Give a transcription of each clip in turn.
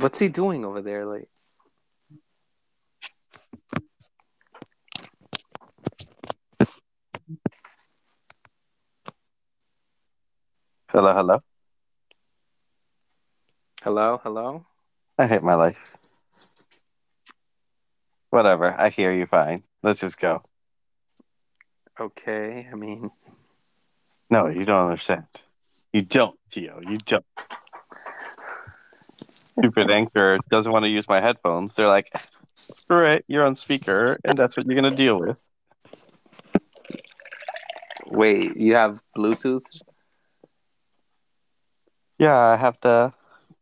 What's he doing over there? Like, Hello, hello. hello, hello. I hate my life. Whatever. I hear you fine. Let's just go. Okay, I mean, No, you don't understand. You don't, Tio. You don't. Stupid anchor doesn't want to use my headphones. They're like, screw it. You're on speaker, and that's what you're going to deal with. wait, you have Bluetooth? Yeah, I have the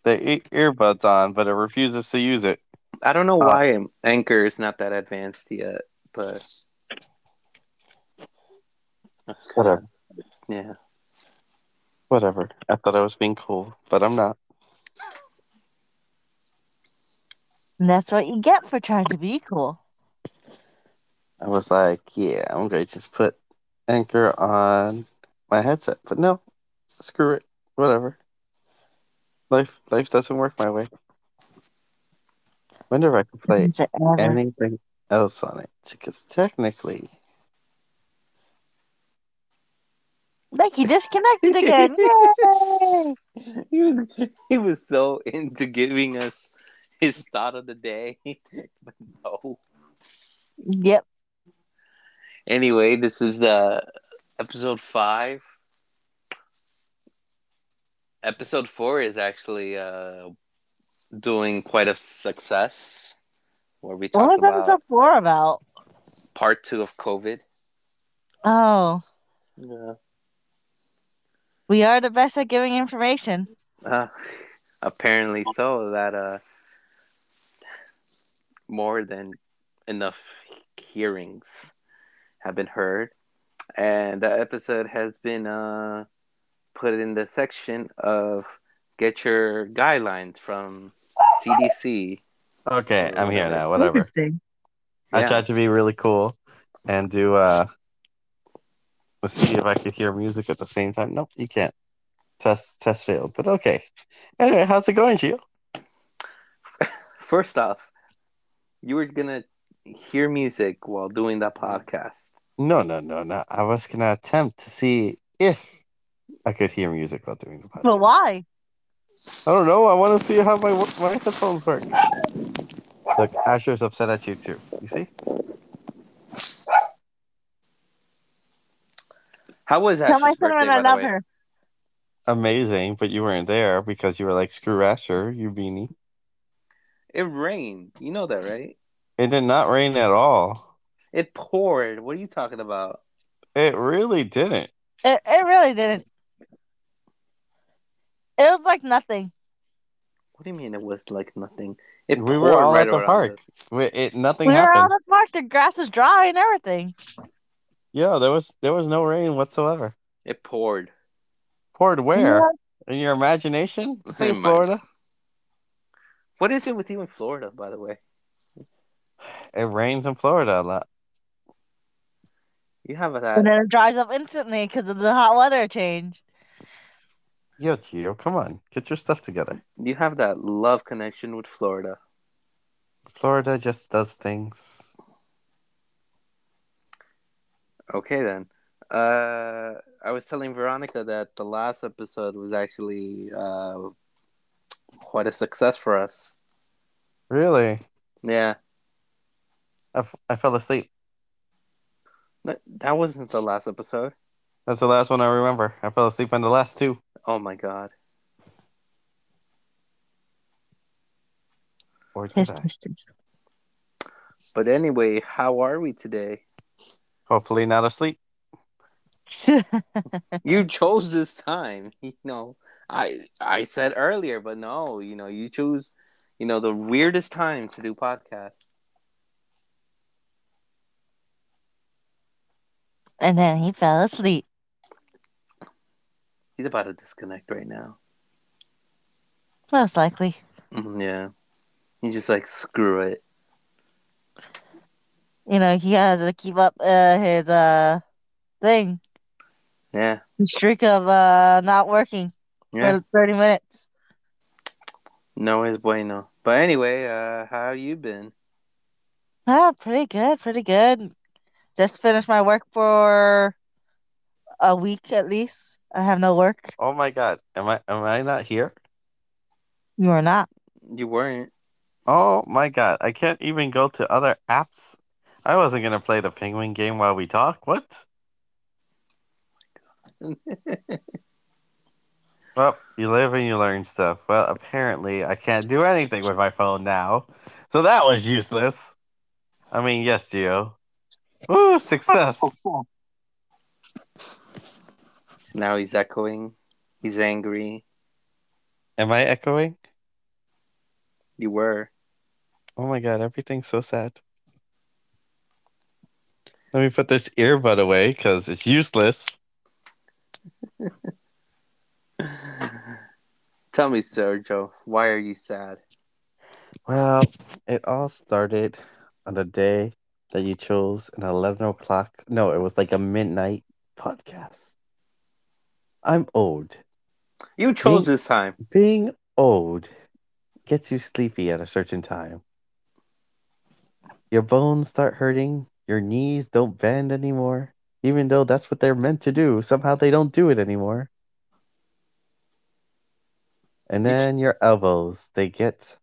the earbuds on, but it refuses to use it. I don't know Uh, why Anchor is not that advanced yet, but that's Whatever. yeah. Whatever. I thought I was being cool, but I'm not. And that's what you get for trying to be cool. I was like, yeah, I'm going to just put anchor on my headset, but no, screw it. Whatever. Life life doesn't work my way. Wonder if I could play Is it ever? anything else on it. Because technically, Like you disconnected again. He was he was so into giving us his thought of the day, but no. Yep. Anyway, this is the episode five. Episode four is actually uh doing quite a success, where we talk What was about episode four about? part two of COVID. Oh, Yeah. we are the best at giving information. Uh, apparently so. That uh, more than enough hearings have been heard, and the episode has been uh put in the section of get your guidelines from CDC. okay, I'm here now. Whatever. Interesting. I Yeah. tried to be really cool and do uh let's see if I could hear music at the same time. Nope, you can't. Test test failed, but okay. Anyway, how's it going, Gio? First off, you were gonna hear music while doing that podcast. No, no, no, no. I was gonna attempt to see if I could hear music while doing the podcast. But why? I don't know. I want to see how my my headphones work. Look, Asher's upset at you too. You see? How was Tell my Asher's birthday, cinnamon by the way? another. Amazing, but you weren't there because you were like, screw Asher, you beanie. It rained. You know that, right? It did not rain at all. It poured. What are you talking about? It really didn't. It, it really didn't. It was like nothing. What do you mean it was like nothing? It We were all right at the park. We- It nothing we were out happened. at the park. The grass is dry and everything. Yeah, there was there was no rain whatsoever. It poured. Poured where? Yeah. In your imagination? Say In my- Florida. What is it with you in Florida, by the way? It rains in Florida a lot. You have that. And then it dries up instantly because of the hot weather change. Yo, Gio, come on, get your stuff together. You have that love connection with Florida. Florida just does things. Okay then. Uh, I was telling Veronica that the last episode was actually uh, quite a success for us. Really? Yeah, I, f- I fell asleep. that, that wasn't the last episode. That's the last one I remember. I fell asleep on the last two. Oh my god. Or did I? tis, tis. But anyway, how are we today? Hopefully not asleep. You chose this time. You know, I I said earlier, but no, you know, you choose, you know, the weirdest time to do podcasts. and then he fell asleep. He's about to disconnect right now. Most likely. Mhm, Yeah. He's just like, screw it. You know, he has to keep up uh, his uh thing. Yeah. His streak of uh not working Yeah. for 30 minutes. No es bueno. But anyway, uh, how you been? Ah, pretty good, pretty good. Just finished my work for a week at least. I have no work. Oh my god, am I am I not here? You are not. You weren't. Oh my god, I can't even go to other apps. I wasn't gonna play the penguin game while we talk. What? Well, you live and you learn stuff. Well, apparently I can't do anything with my phone now. So that was useless. I mean, yes, Gio. Ooh, success. now he's echoing. He's angry. Am I echoing? You were. Oh my god, everything's so sad. Let me put this earbud away because it's useless. Tell me, Sergio, why are you sad? Well, it all started on the day that you chose an 11 o'clock. No, it was like a midnight podcast. I'm old. You chose Me? this time. Being old gets you sleepy at a certain time. Your bones start hurting. Your knees don't bend anymore. Even though that's what they're meant to do, somehow they don't do it anymore. And then your elbows, they get,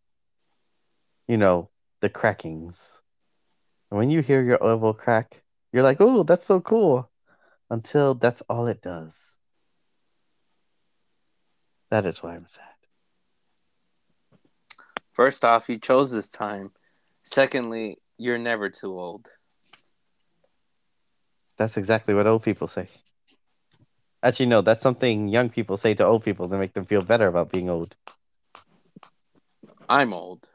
you know, the crackings. And when you hear your elbow crack, you're like, oh, that's so cool. Until that's all it does. That is why I'm sad. First off, you chose this time. Secondly, you're never too old. That's exactly what old people say. Actually, no, that's something young people say to old people to make them feel better about being old. I'm old.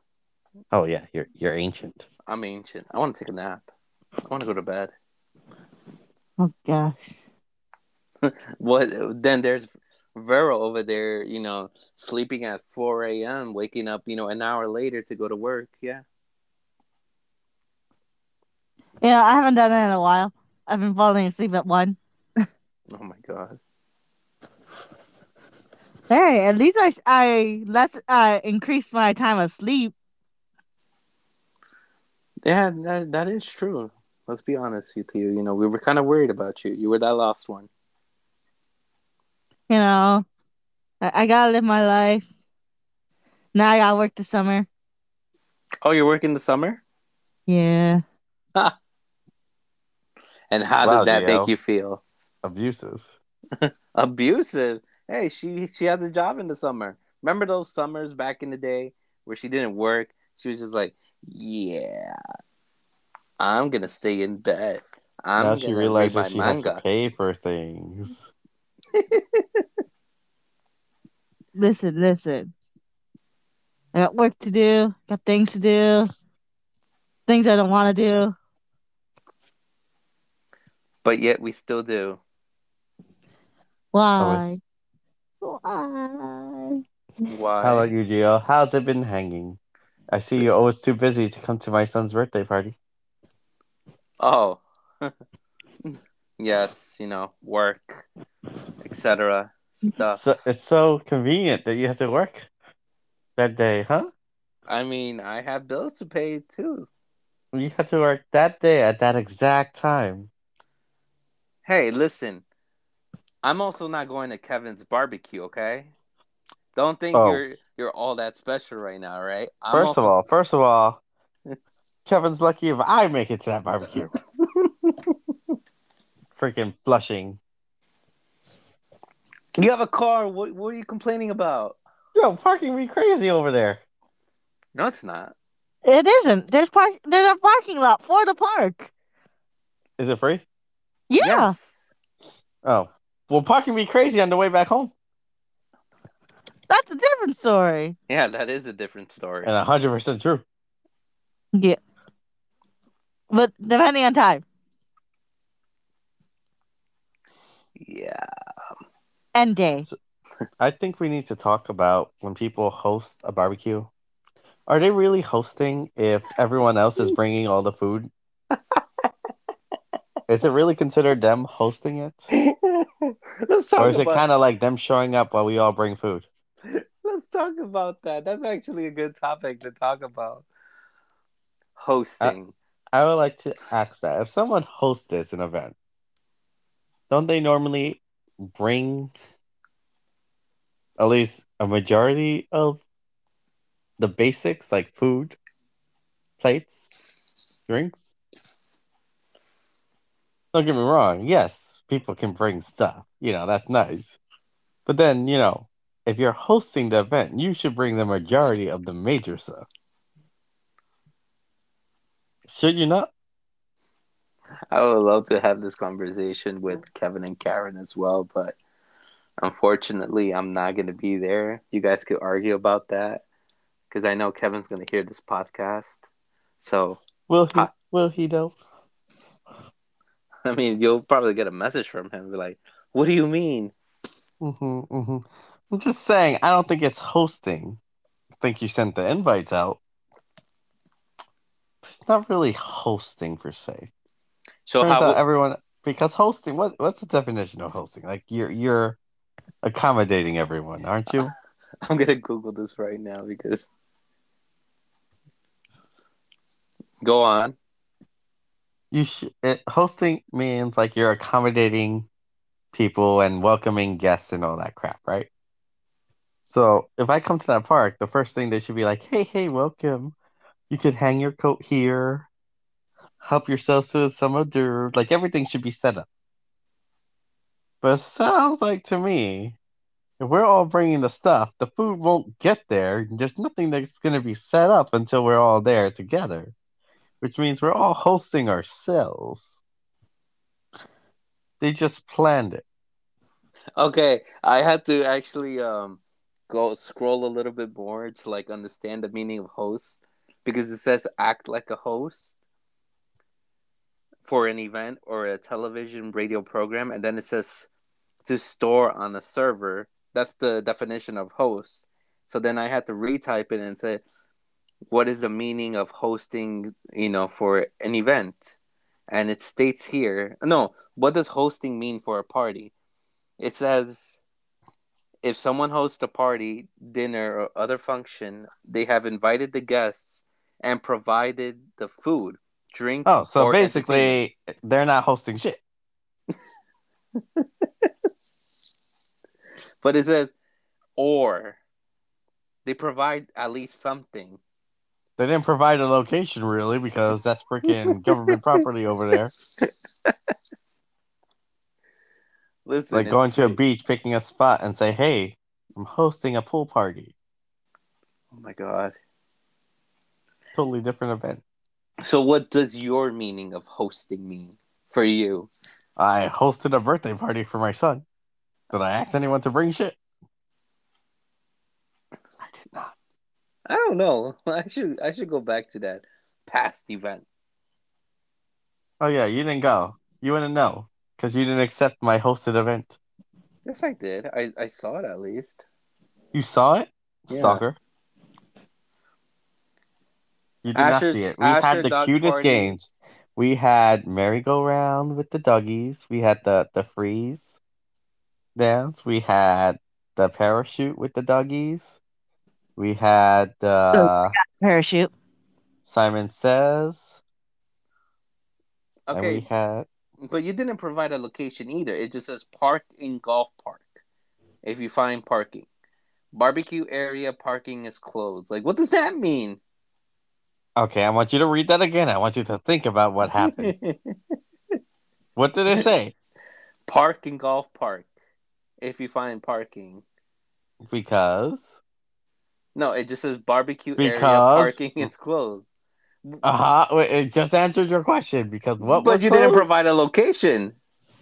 Oh yeah, you're you're ancient. I'm ancient. I want to take a nap. I want to go to bed. Oh gosh. What? Then there's Vero over there, you know, sleeping at 4 a.m., waking up, you know, an hour later to go to work. Yeah. Yeah, I haven't done it in a while. I've been falling asleep at one. Oh my god. Hey, at least I I less uh increased my time of sleep. Yeah, that, that is true. Let's be honest with you. You know, we were kind of worried about you. You were that last one. You know, I, I gotta live my life. Now I gotta work the summer. Oh, you're working the summer? Yeah. And how Wow, does that Gio. make you feel? Abusive. Abusive. Hey, she she has a job in the summer. Remember those summers back in the day where she didn't work? She was just like, "Yeah, I'm gonna stay in bed. I'm now gonna she realizes my she has to pay for things. Listen, listen. I got work to do. Got things to do. Things I don't want to do. But yet we still do. Why? Why? Why? How about you, Gio? How's it been hanging? I see you're always too busy to come to my son's birthday party. Oh, yes, you know, work, etc. Stuff. So, it's so convenient that you have to work that day, huh? I mean, I have bills to pay too. You have to work that day at that exact time. Hey, listen. I'm also not going to Kevin's barbecue, okay? Don't think Oh. you're you're all that special right now, right? I'm First of all, first of all, Kevin's lucky if I make it to that barbecue. Freaking Flushing. you have a car. What what are you complaining about? Yo, parking me crazy over there. No, it's not. It isn't. There's park. There's a parking lot for the park. Is it free? Yeah. Yes. Oh. Well, parking me crazy on the way back home. That's a different story. Yeah, that is a different story. And 100% true. Yeah. But depending on time Yeah. and day. I think we need to talk about when people host a barbecue. Are they really hosting if everyone else is bringing all the food? Is it really considered them hosting it? Or is it about kind of like them showing up while we all bring food? let's let's talk about that. That's actually a good topic to talk about. Hosting. I would like to ask that if someone hosts an event, don't they normally bring at least a majority of the basics like food, plates, drinks? Don't get me wrong. Yes, people can bring stuff. You know, that's nice. But then, you know, if you're hosting the event, you should bring the majority of the major stuff. Should you not? I would love to have this conversation with Kevin and Karen as well, but unfortunately, I'm not going to be there. You guys could argue about that because I know Kevin's going to hear this podcast. So, Will he? Will he though? I mean, you'll probably get a message from him, be like, "What do you mean?" hmm hmm I'm just saying, I don't think it's hosting. I think you sent the invites out. It's not really hosting per se. So Turns how? out everyone because hosting. What what's the definition of hosting? Like you're you're accommodating everyone, aren't you? I'm gonna Google this right now because. Go on. You sh- it, hosting means like you're accommodating people and welcoming guests and all that crap, right? So if I come to that park, the first thing they should be like, "Hey, hey, welcome. You could hang your coat here. Help yourself to some d'oeuvres. Like everything should be set up." But it sounds like to me, if we're all bringing the stuff, the food won't get there. There's nothing that's going to be set up until we're all there together, which means we're all hosting ourselves. They just planned it. Okay, I had to actually um go scroll a little bit more to like understand the meaning of host because it says act like a host for an event or a television radio program and then it says to store on a server. That's the definition of host. So then I had to retype it and say what is the meaning of hosting, you know, for an event? And it states here, no, what does hosting mean for a party? It says if someone hosts a party, dinner, or other function, they have invited the guests and provided the food, drink. Oh, so basically, they're not hosting shit. But it says or they provide at least something. They didn't provide a location really because that's freaking government property over there. Listen, Like going to a beach, picking a spot, and say, "Hey, I'm hosting a pool party." Oh my god. Totally different event. So, what does your meaning of hosting mean for you? I hosted a birthday party for my son. Did I ask anyone to bring shit? I did not. I don't know. I should I should go back to that past event. Oh yeah, you didn't go. You wouldn't know because you didn't accept my hosted event. Yes, I did. I, I saw it at least. You saw it, Yeah. stalker. You did Asher's- not see it. We Asher had the cutest party. games. We had merry-go-round with the doggies. We had the the freeze dance. We had the parachute with the doggies. We had uh, the Parachute. Simon Says. And we Okay, had but you didn't provide a location either. It just says park in golf park. If you find parking, barbecue area parking is closed. Like, what does that mean? okay. I want you to read that again. I want you to think about what happened. what did it say? park in golf park. If you find parking. Because No, it just says barbecue area parking is closed. uh huh. It just answered your question. Because what? but you didn't provide a location.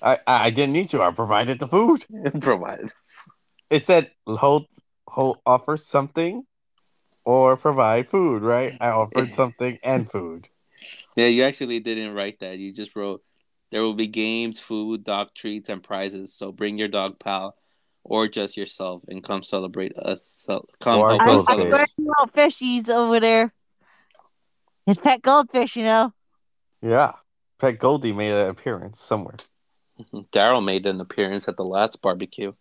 I I didn't need to. I provided the food. Provided. It said hold hold offer something or provide food. Right? I offered something and food. Yeah, you actually didn't write that. You just wrote there will be games, food, dog treats, and prizes. So bring your dog pal or just yourself and come celebrate us. So come Or help I, Goldfish. us I celebrate. little fishies over there. His pet goldfish, you know. Yeah. Pet Goldie made an appearance somewhere. Daryl made an appearance at the last barbecue.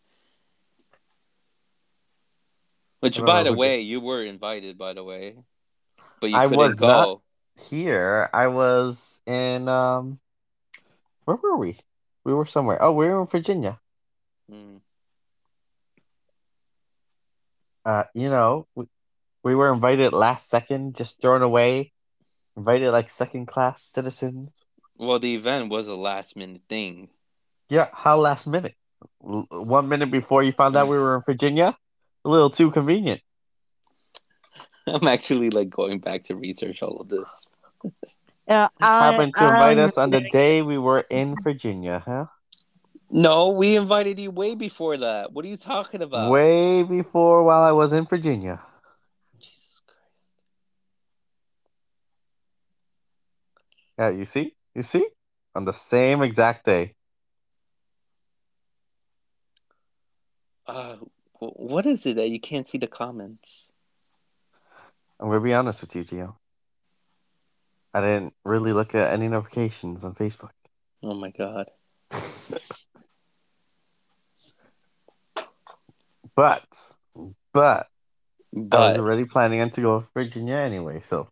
Which, by the who way, you were invited. By the way, but you I couldn't was go. not- Here, I was in um, where were we? We were somewhere. Oh, we were in Virginia. Mm. Uh, you know, we, we were invited last second, just thrown away. Invited like second class citizens. Well, the event was a last minute thing. Yeah, how last minute? L- one minute before you found out we were in Virginia? A little too convenient. I'm actually like going back to research all of this. Yeah, I, Happened to invite don't us on the day we were in Virginia, huh? No, we invited you way before that. What are you talking about? Way before while I was in Virginia. Jesus Christ. Yeah, you see? You see? On the same exact day. Uh, what is it that you can't see the comments? I'm gonna be honest with you, Gio. I didn't really look at any notifications on Facebook. Oh my god. But but I was already planning on to go to Virginia anyway, so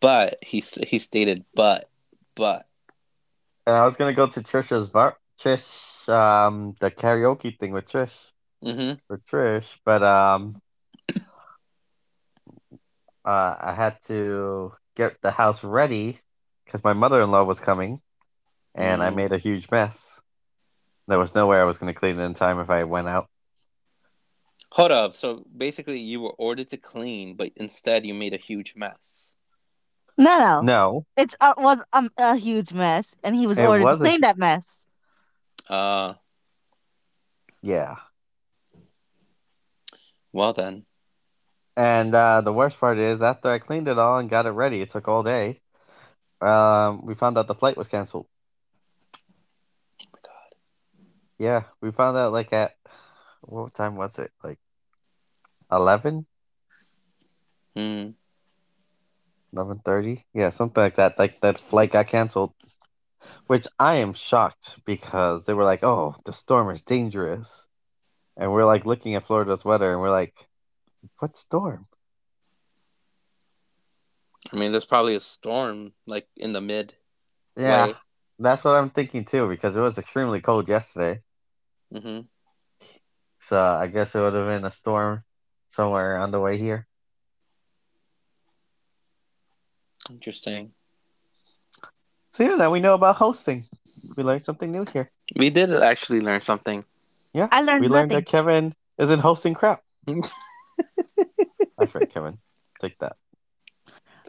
but he he stated but but and I was gonna go to Trisha's bar Trish um the karaoke thing with Trish mm-hmm. for Trish, but um uh I had to get the house ready because my mother in law was coming and I Mm. made a huge mess. There was no way I was gonna clean it in time if I went out. Hold up. So basically, you were ordered to clean, but instead you made a huge mess. No, no, No, it's uh, was um, a huge mess, and he was It ordered was to a- clean that mess. Uh, yeah. well then. And uh, the worst part is, after I cleaned it all and got it ready, it took all day. Um, we found out the flight was canceled. Oh my god. Yeah, we found out like at what time was it? Like eleven, Hmm. eleven thirty? Yeah, something like that. Like that flight got canceled. Which I am shocked because they were like, "Oh, the storm is dangerous," and we're like looking at Florida's weather, and we're like, "What storm?" I mean, there's probably a storm like in the mid. Yeah, way. that's what I'm thinking too because it was extremely cold yesterday. Mm-hmm. So I guess it would have been a storm somewhere on the way here. Interesting. So yeah, now we know about hosting. We learned something new here. We did actually learn something. Yeah, I learned we learned nothing. that Kevin isn't hosting crap. That's right, Kevin. Take that.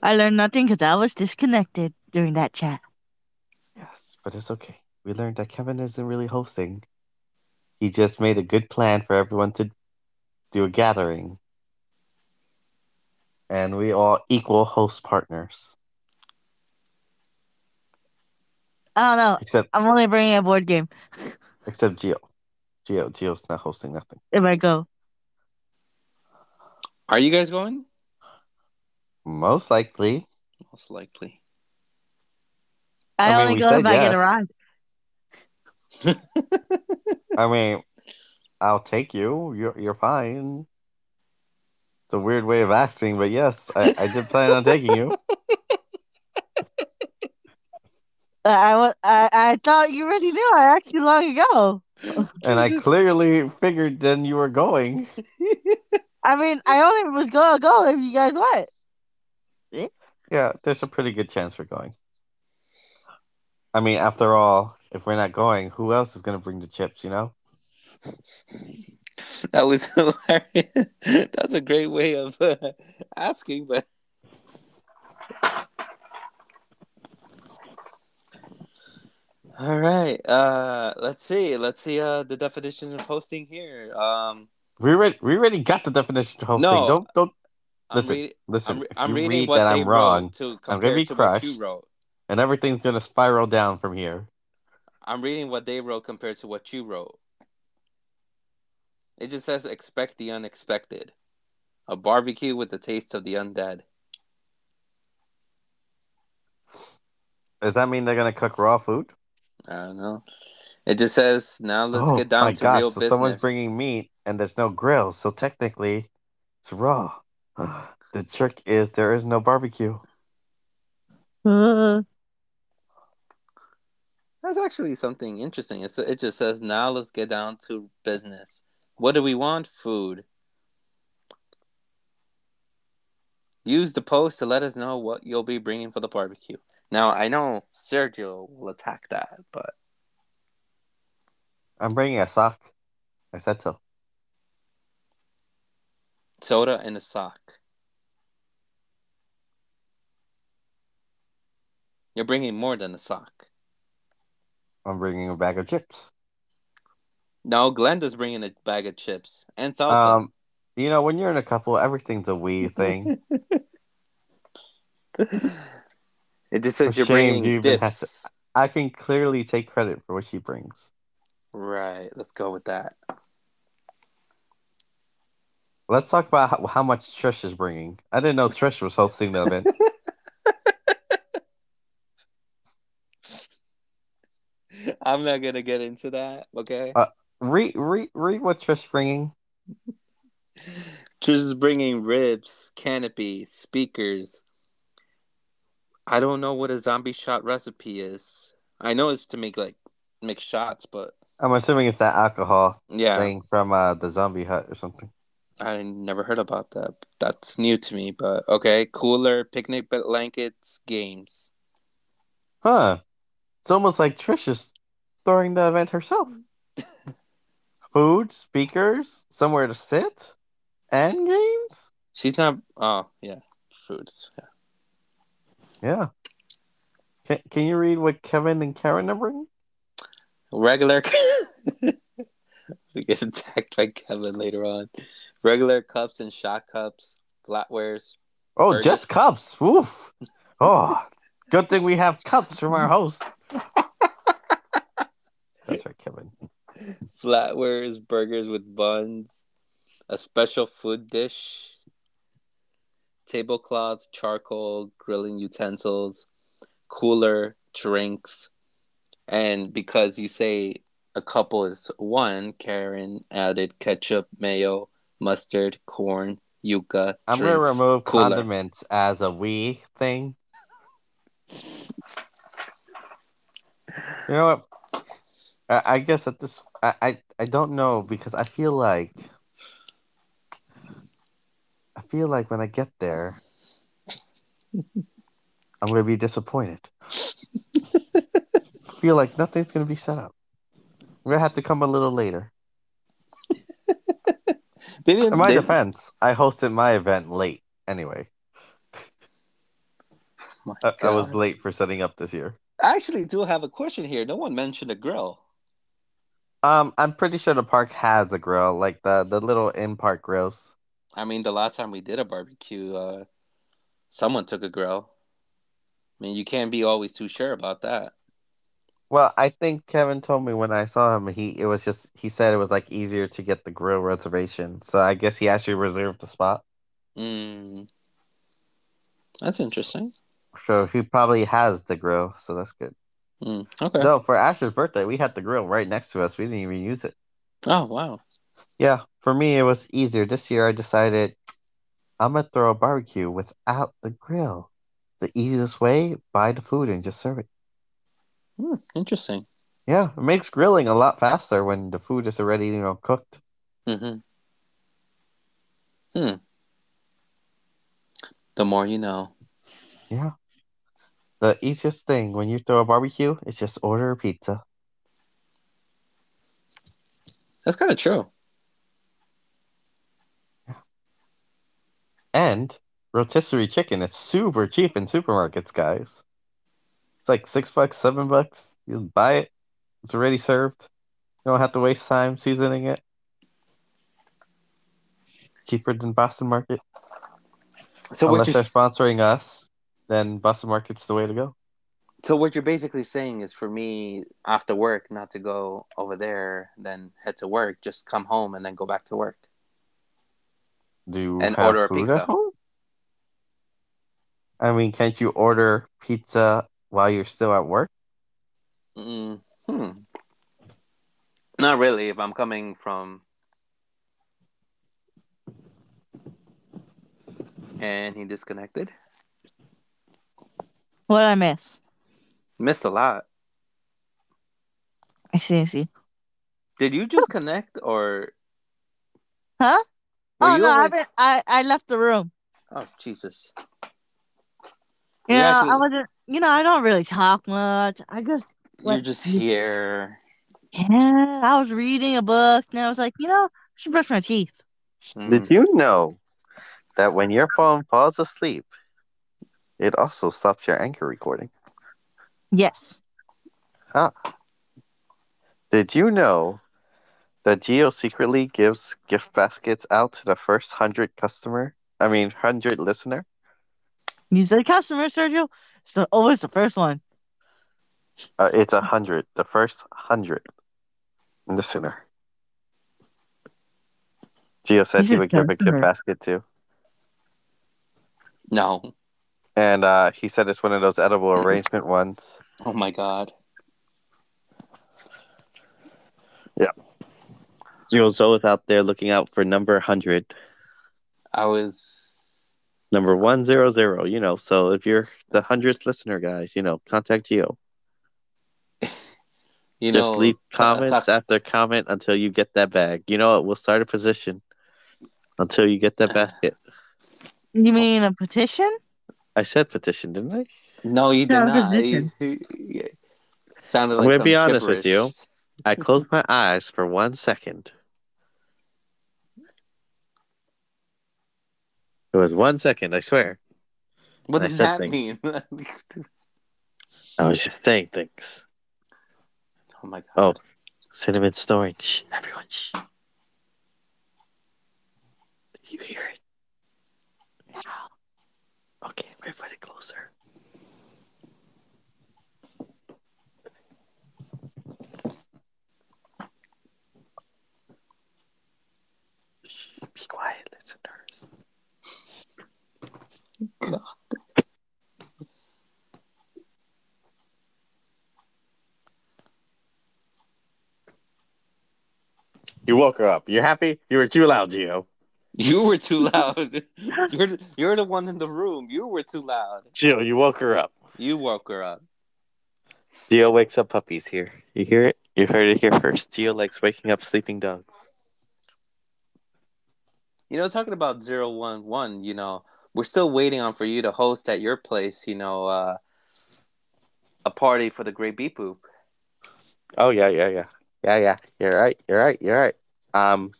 I learned nothing because I was disconnected during that chat. Yes, but it's okay. We learned that Kevin isn't really hosting. He just made a good plan for everyone to do a gathering. And we all equal host partners. I don't know. Except I'm only bringing a board game except Geo. Geo Geo's not hosting nothing. if I go. Are you guys going? Most likely. Most likely. I, I mean, only we go said if I get a ride. I mean, I'll take you. You're you're fine. It's a weird way of asking, but yes, I, I did plan on taking you. I, wa- I I thought you already knew. I asked you long ago. And I clearly figured then you were going. I mean, I only was gonna go if you guys went. Yeah, there's a pretty good chance we're going. I mean, after all, if we're not going, who else is gonna bring the chips, you know? That was hilarious. That's a great way of uh, asking, but all right. Uh, let's see. Let's see. Uh, the definition of hosting here. Um, We already we already got the definition of hosting. No, don't don't I'm Listen, reading. listen. I'm, re- I'm reading read what that they I'm wrong, to gonna be to crushed. wrote. and everything's gonna spiral down from here. I'm reading what they wrote compared to what you wrote. It just says expect the unexpected. A barbecue with the taste of the undead. Does that mean they're gonna cook raw food? I don't know. It just says now let's oh get down my to gosh! real so business. someone's bringing meat, and there's no grill, so technically, it's raw. the trick is there is no barbecue. Uh, That's actually something interesting. It's, it just says now let's get down to business. What do we want? Food. Use the post to let us know what you'll be bringing for the barbecue. Now I know Sergio will attack that, but I'm bringing a sock. I said so. soda and a sock. You're bringing more than a sock. I'm bringing a bag of chips. No, Glenda's bringing a bag of chips and salsa. Um, you know, when you're in a couple, everything's a we thing. it just says you're bringing you dips. I can clearly take credit for what she brings. Right. Let's go with that. Let's talk about how, how much Trish is bringing. I didn't know Trish was hosting the event. I'm not gonna get into that. Okay. Uh, read, read, read what Trish bringing. Trish is bringing ribs, canopy, speakers. I don't know what a zombie shot recipe is. I know it's to make like make shots, but I'm assuming it's that alcohol yeah, thing from uh, the Zombie Hut or something. I never heard about that. That's new to me, but okay. Cooler, picnic blankets, games. Huh? It's almost like Trish is throwing the event herself. Food, speakers, somewhere to sit, and games. She's not. Oh yeah, foods. Yeah. Yeah. Can, can you read what Kevin and Karen are bringing? Regular. get attacked by Kevin later on. Regular cups and shot cups, flatwares. Oh, Burgers. just cups. Woof. Oh, good thing we have cups from our host. That's right, Kevin. flatwares, burgers with buns, a special food dish, tablecloths, charcoal, grilling utensils, cooler, drinks, and because you say a couple is one, Karen added ketchup, mayo, mustard, corn, yuca. I'm drinks, gonna remove cooler. condiments as a we thing. You know what? I, I guess at this, I, I I don't know because I feel like I feel like when I get there, I'm gonna be disappointed. I feel like nothing's gonna be set up. I'm gonna have to come a little later. They didn't. In my they- defense, I hosted my event late anyway. My I, I was late for setting up this year. I actually do have a question here. No one mentioned a grill. Um, I'm pretty sure the park has a grill, like the the little in park grills. I mean, the last time we did a barbecue, uh, someone took a grill. I mean, you can't be always too sure about that. Well, I think Kevin told me when I saw him, he it was just he said it was like easier to get the grill reservation. So I guess he actually reserved the spot. Mm. That's interesting. So he probably has the grill, so that's good. Mm. Okay. No, for Asher's birthday, we had the grill right next to us. We didn't even use it. Oh wow. Yeah, for me it was easier. This year I decided I'm gonna throw a barbecue without the grill. The easiest way, buy the food and just serve it. Hmm, interesting. Yeah, it makes grilling a lot faster when the food is already, you know, cooked. Mm-hmm. Hmm. The more you know. Yeah. The easiest thing when you throw a barbecue is just order a pizza. That's kind of true. And rotisserie chicken is super cheap in supermarkets, guys. It's like six bucks, seven bucks. You buy it. It's already served. You don't have to waste time seasoning it. Cheaper than Boston Market. So Unless they're sponsoring us, then Boston Market's the way to go. so what you're basically saying is for me after work not to go over there, then head to work, just come home and then go back to work. Do you And order a pizza. at home? I mean, can't you order pizza while you're still at work? Mm, hmm. Not really. If I'm coming from, and he disconnected. What did I miss? Missed a lot. I see. I see. Did you just connect or? Huh? Were oh you no, I, haven't- I I left the room. Oh Jesus! You You know, actually- I wasn't. You know, I don't really talk much. I just You're just here. yeah. I was reading a book, and I was like, you know, I should brush my teeth. Did Mm. you know that when your phone falls asleep, it also stops your anchor recording? Yes. Huh. Did you know that Geo secretly gives gift baskets out to the first hundred customer? I mean, hundred listener. You said customer, Sergio. So always the first one. Uh, it's a hundred. The first hundred listener. Geo said He's he a would give a gift basket too, No. And uh, he said it's one of those edible arrangement ones. Oh my God. Geo's always out there looking out for number hundred, I was. number one zero zero. You know, so if you're the hundredth listener, guys, you know, contact Geo. You Just know, leave comments talk- after comment until you get that bag. You know what? We'll start a position until you get that basket. You mean a petition? I said petition, didn't I? No, you did not. position. He- he- Sounded I'm gonna be honest with you. I closed my eyes for one second. It was one second, I swear. What I does that things. mean? I was just saying things. Oh my God. Oh, cinnamon snoring. Shh, everyone, shh. Did you hear it? Okay, gonna put closer. Be quiet, listeners. God. You woke her up. You happy? You were too loud, Gio. You were too loud. you're the, you're the one in the room. You were too loud. Gio, you woke her up. You woke her up. Gio wakes up puppies here. You hear it? You heard it here first. Gio likes waking up sleeping dogs. You know, talking about zero one one. You know, we're still waiting on for you to host at your place. You know, uh, a party for the Great Beep Boop. Oh yeah, yeah, yeah, yeah, yeah. You're right. You're right. You're right. Um,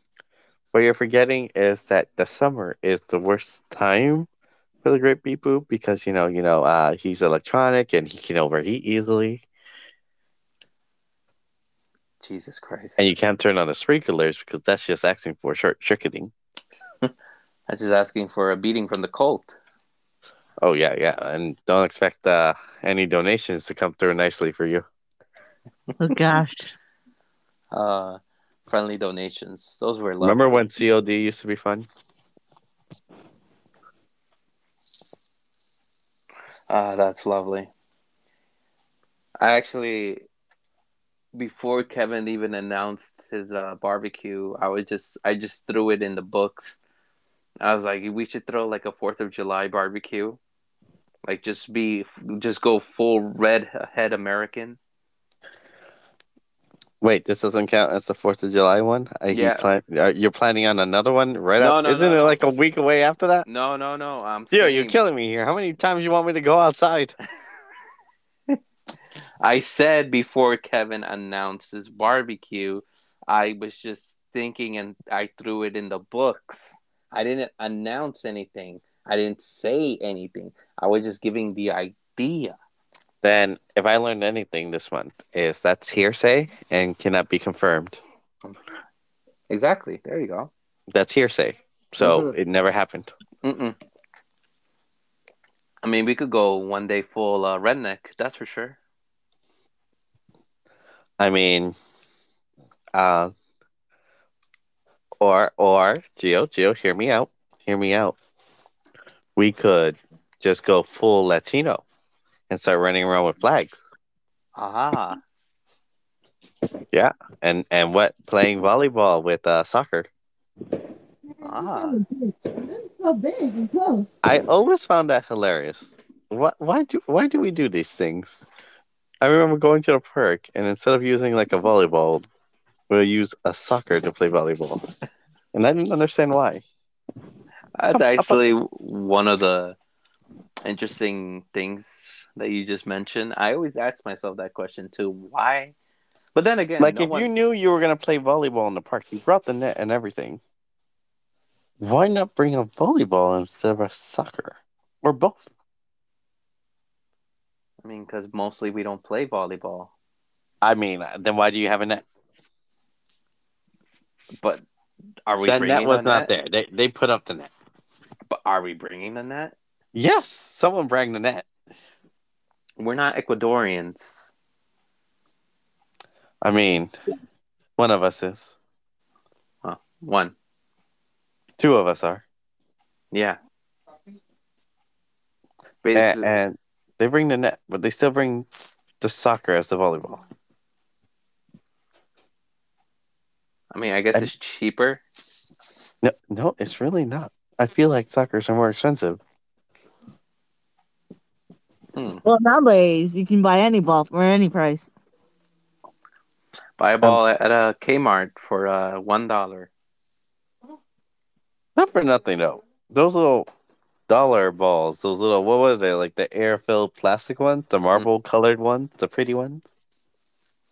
what you're forgetting is that the summer is the worst time for the Great Beep Boop because you know, you know, uh, he's electronic and he can overheat easily, Jesus Christ! and you can't turn on the sprinklers because that's just asking for short circuiting. I'm just asking for a beating from the cult. Oh yeah, yeah, and don't expect uh, any donations to come through nicely for you. Oh gosh. Uh, friendly donations. Those were lovely. Remember when COD used to be fun? Ah, that's lovely. I actually, before Kevin even announced his uh, barbecue, I was just I just threw it in the books. I was like, we should throw like a Fourth of July barbecue, like just be just go full red head American. Wait, this doesn't count as the Fourth of July one. He Yeah. plan- you're planning on another one right No, up. no, Isn't no, it like a week away after that? No, no, no. I'm Yo, saying, you're killing me here. How many times you want me to go outside? I said before Kevin announced his barbecue, I was just thinking and I threw it in the books. I didn't announce anything. I didn't say anything. I was just giving the idea. Then, if I learned anything this month, is that's hearsay and cannot be confirmed. Exactly. There you go. That's hearsay. So Mhm. it never happened. Mm-mm. I mean, we could go one day full uh, redneck. That's for sure. I mean, uh, or or Geo, Geo, hear me out. Hear me out. We could just go full Latino and start running around with flags. Ah, Yeah, And and what playing volleyball with uh, soccer. Ah. so big and close. I always found that hilarious. What? Why do? Why do we do these things? I remember going to the park, and instead of using like a volleyball, we'll use a soccer to play volleyball, and I didn't understand why. That's Up- up- actually one of the interesting things that you just mentioned. I always ask myself that question too. Why? But then again, Like no if one- you knew you were gonna play volleyball in the park, you brought the net and everything. Why not bring a volleyball instead of a soccer, or both? I mean, because mostly we don't play volleyball. I mean, uh, then why do you have a net? But are we that bringing net was not net? there. They they put up the net. But are we bringing the net? Yes, someone bring the net. We're not Ecuadorians. I mean, one of us is. Well, One. Two of us are. Yeah. And, and they bring the net, but they still bring the soccer as the volleyball. I mean, I guess and- it's cheaper. No, no, it's really not. I feel like soccer's are more expensive. Hmm. Well, nowadays you can buy any ball for any price. Buy a ball at a Kmart for uh, one dollar. Not for nothing though. Those little dollar balls, those little what were they like the air filled plastic ones, the marble colored ones, the pretty ones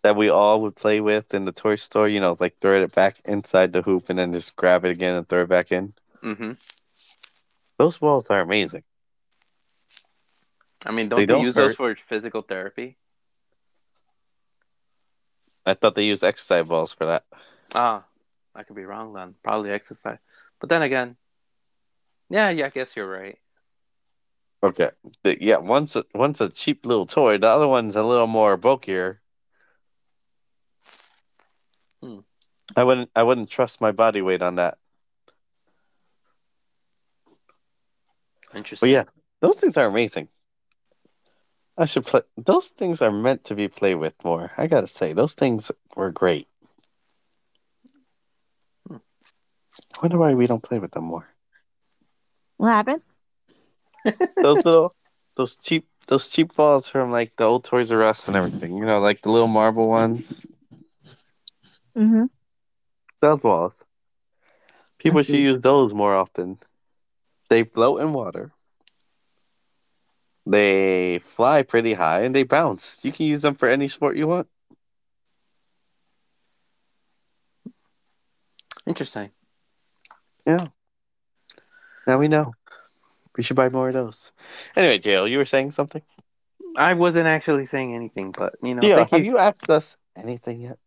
that we all would play with in the toy store. You know, like throw it back inside the hoop and then just grab it again and throw it back in. Mm-hmm. Those balls are amazing. I mean, don't they, don't use those for physical therapy? I thought they used exercise balls for that. Ah, I could be wrong then. Probably exercise. But then again, yeah, yeah, I guess you're right. Okay. The- yeah, one's a, one's a cheap little toy. The other one's a little more bulkier. Hmm. I wouldn't I wouldn't trust my body weight on that. Interesting. But yeah, those things are amazing. I should play. Those things are meant to be played with more. I gotta say, those things were great. Hmm. I wonder why we don't play with them more. What happened? Those little, those cheap, those cheap balls from like the old Toys R Us and everything. You know, like the little marble ones. Mm-hmm. Those balls. People should use those more often. They float in water. They fly pretty high and they bounce. You can use them for any sport you want. Interesting. Yeah. Now we know. We should buy more of those. Anyway, Jail, you were saying something? I wasn't actually saying anything, but you know, Jail, thank have you. you asked us anything yet?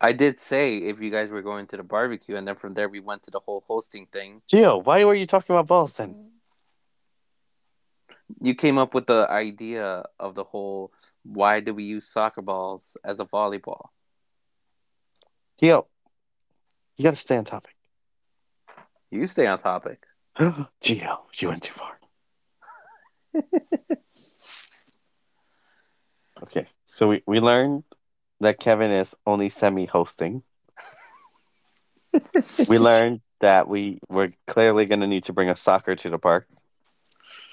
I did say if you guys were going to the barbecue, and then from there we went to the whole hosting thing. Gio, why were you talking about balls then? You came up with the idea of the whole why do we use soccer balls as a volleyball? Gio, you gotta stay on topic. You stay on topic. Gio, you went too far. okay, so we, we learned that Kevin is only semi hosting. we learned that we we're clearly gonna need to bring a soccer to the park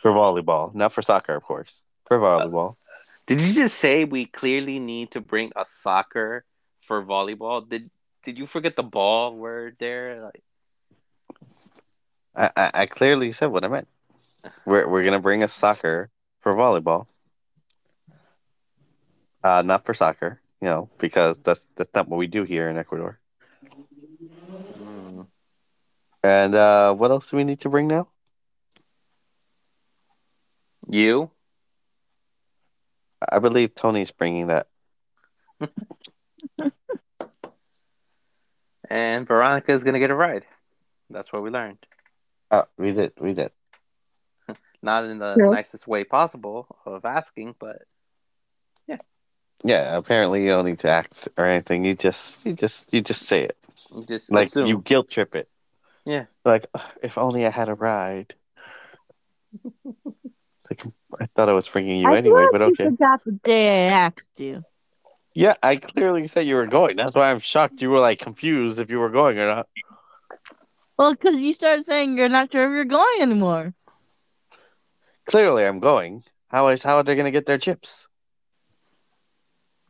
for volleyball, not for soccer, of course, for volleyball. Did you just say we clearly need to bring a soccer for volleyball? Did did you forget the ball word there? Like, I, I, I clearly said what I meant. We're we're gonna bring a soccer for volleyball. Uh, not for soccer, you know, because that's that's not what we do here in Ecuador. hmm. And uh, what else do we need to bring now? You? I believe Tony's bringing that. And Veronica is gonna get a ride. That's what we learned. Oh, we did, we did. Not in the Yeah. nicest way possible of asking, but Yeah, Yeah. apparently you don't need to act or anything. You just, you just, you just say it. you just Like assume. you guilt trip it. Yeah. Like, if only I had a ride. It's like I thought I was bringing you I anyway, but like okay. You forgot the day I asked you. Yeah, I clearly said you were going. That's why I'm shocked you were like confused if you were going or not. Well, because you started saying you're not sure if you're going anymore. Clearly, I'm going. How is how are they gonna get their chips?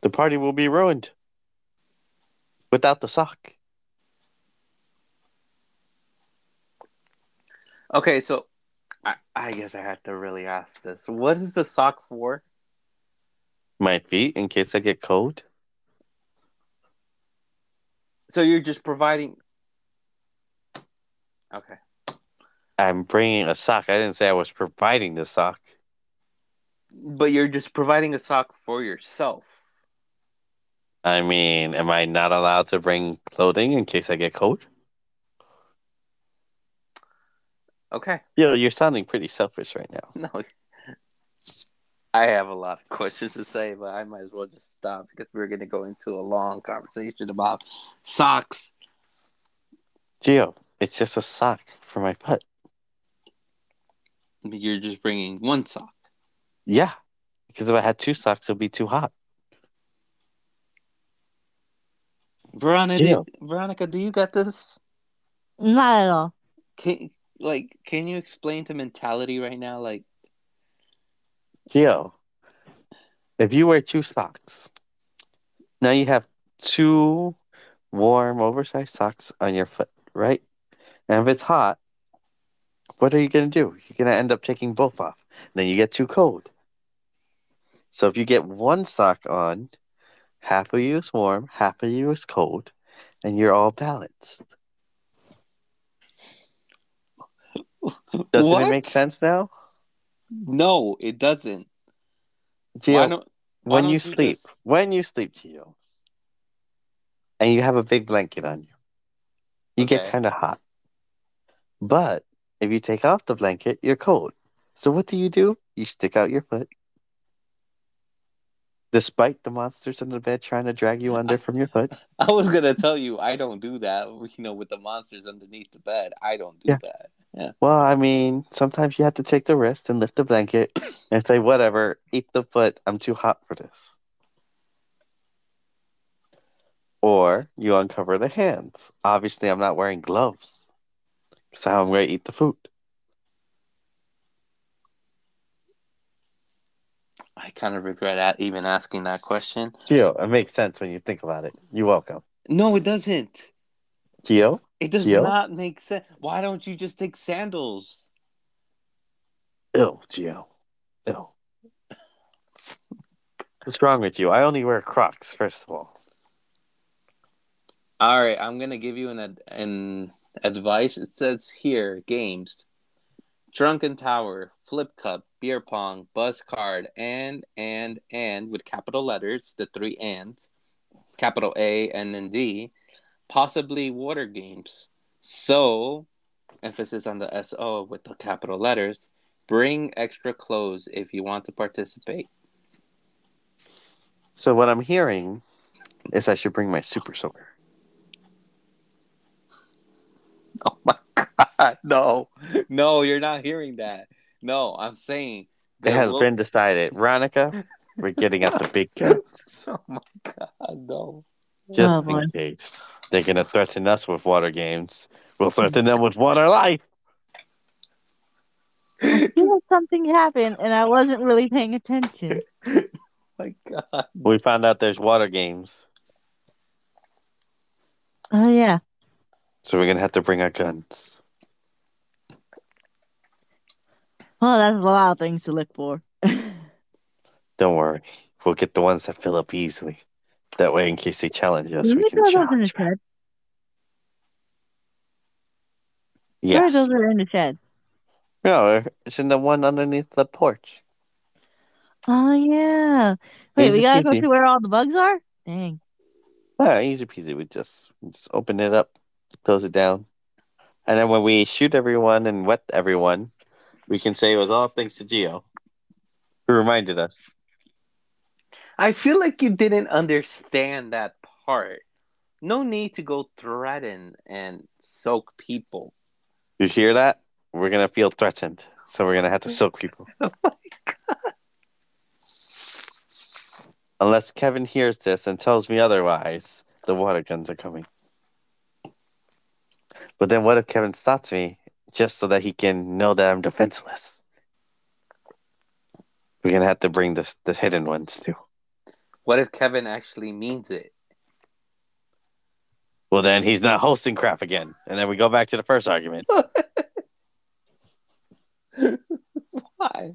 The party will be ruined without the sock. Okay, so I, I guess I have to really ask this. What is the sock for? My feet in case I get cold. So you're just providing. Okay. I'm bringing a sock. I didn't say I was providing the sock. But you're just providing a sock for yourself. I mean, am I not allowed to bring clothing in case I get cold? Okay. Yo, you're sounding pretty selfish right now. No. I have a lot of questions to say, but I might as well just stop because we're going to go into a long conversation about socks. Gio, it's just a sock for my foot. You're just bringing one sock. Yeah, because if I had two socks, it would be too hot. Veronica, Gio. do, Veronica, do you got this? Not at all. Can like can you explain the mentality right now? Like Gio, if you wear two socks, now you have two warm, oversized socks on your foot, right? And if it's hot, what are you going to do? You're going to end up taking both off. Then you get too cold. So if you get one sock on, half of you is warm, half of you is cold, and you're all balanced. Doesn't it make sense now? no, it doesn't. Gio, don't when you sleep, just- when you sleep, Gio, and you have a big blanket on you, you get kind of hot. But if you take off the blanket, you're cold. So what do you do? You stick out your foot. Despite the monsters in the bed trying to drag you under from your foot, I was gonna tell you I don't do that. You know, with the monsters underneath the bed, I don't do Yeah. that. well, I mean, sometimes you have to take the risk and lift the blanket and say, whatever, eat the foot. I'm too hot for this. Or you uncover the hands. Obviously, I'm not wearing gloves. So how I'm going to eat the food. I kind of regret even asking that question. Gio, it makes sense when you think about it. You're welcome. No, it doesn't. Gio? It does Gio? not make sense. Why don't you just take sandals? Ew, Gio. Ew. What's wrong with you? I only wear Crocs, first of all. All right, I'm gonna give you an ad- an advice. It says here games: Drunken Tower, Flip Cup, Beer Pong, Buzz Card, and and and with capital letters, the three ands, capital A and then D, possibly water games. So, emphasis on the S O with the capital letters. Bring extra clothes if you want to participate. So what I'm hearing is I should bring my super soaker. Oh my god, no, no, you're not hearing that. No, I'm saying It has will- been decided. Veronica, we're getting at the big guns. Oh my god, no. Just Oh, boy. in case. They're going to threaten us with water games. We'll threaten them with water life. I feel like something happened and I wasn't really paying attention. my god. We found out there's water games. Oh yeah. So we're going to have to bring our guns. Well, that's a lot of things to look for. Don't worry. We'll get the ones that fill up easily. That way, in case they challenge us, we can throw those in the challenge back. shed? Where Yes. those are in the shed. No, it's in the one underneath the porch. Oh yeah. Wait, we gotta go to where all the bugs are? Dang. Yeah, easy peasy. We just we just open it up, close it down, and then when we shoot everyone and wet everyone, we can say it was all thanks to Gio, who reminded us. I feel like you didn't understand that part. No need to go threaten and soak people. You hear that? We're gonna feel threatened, so we're gonna have to soak people. Oh my god! Unless Kevin hears this and tells me otherwise, the water guns are coming. But then what if Kevin stops me just so that he can know that I'm defenseless? We're gonna have to bring the the hidden ones too. What if Kevin actually means it? Well, then he's not hosting crap again, and then we go back to the first argument. Why?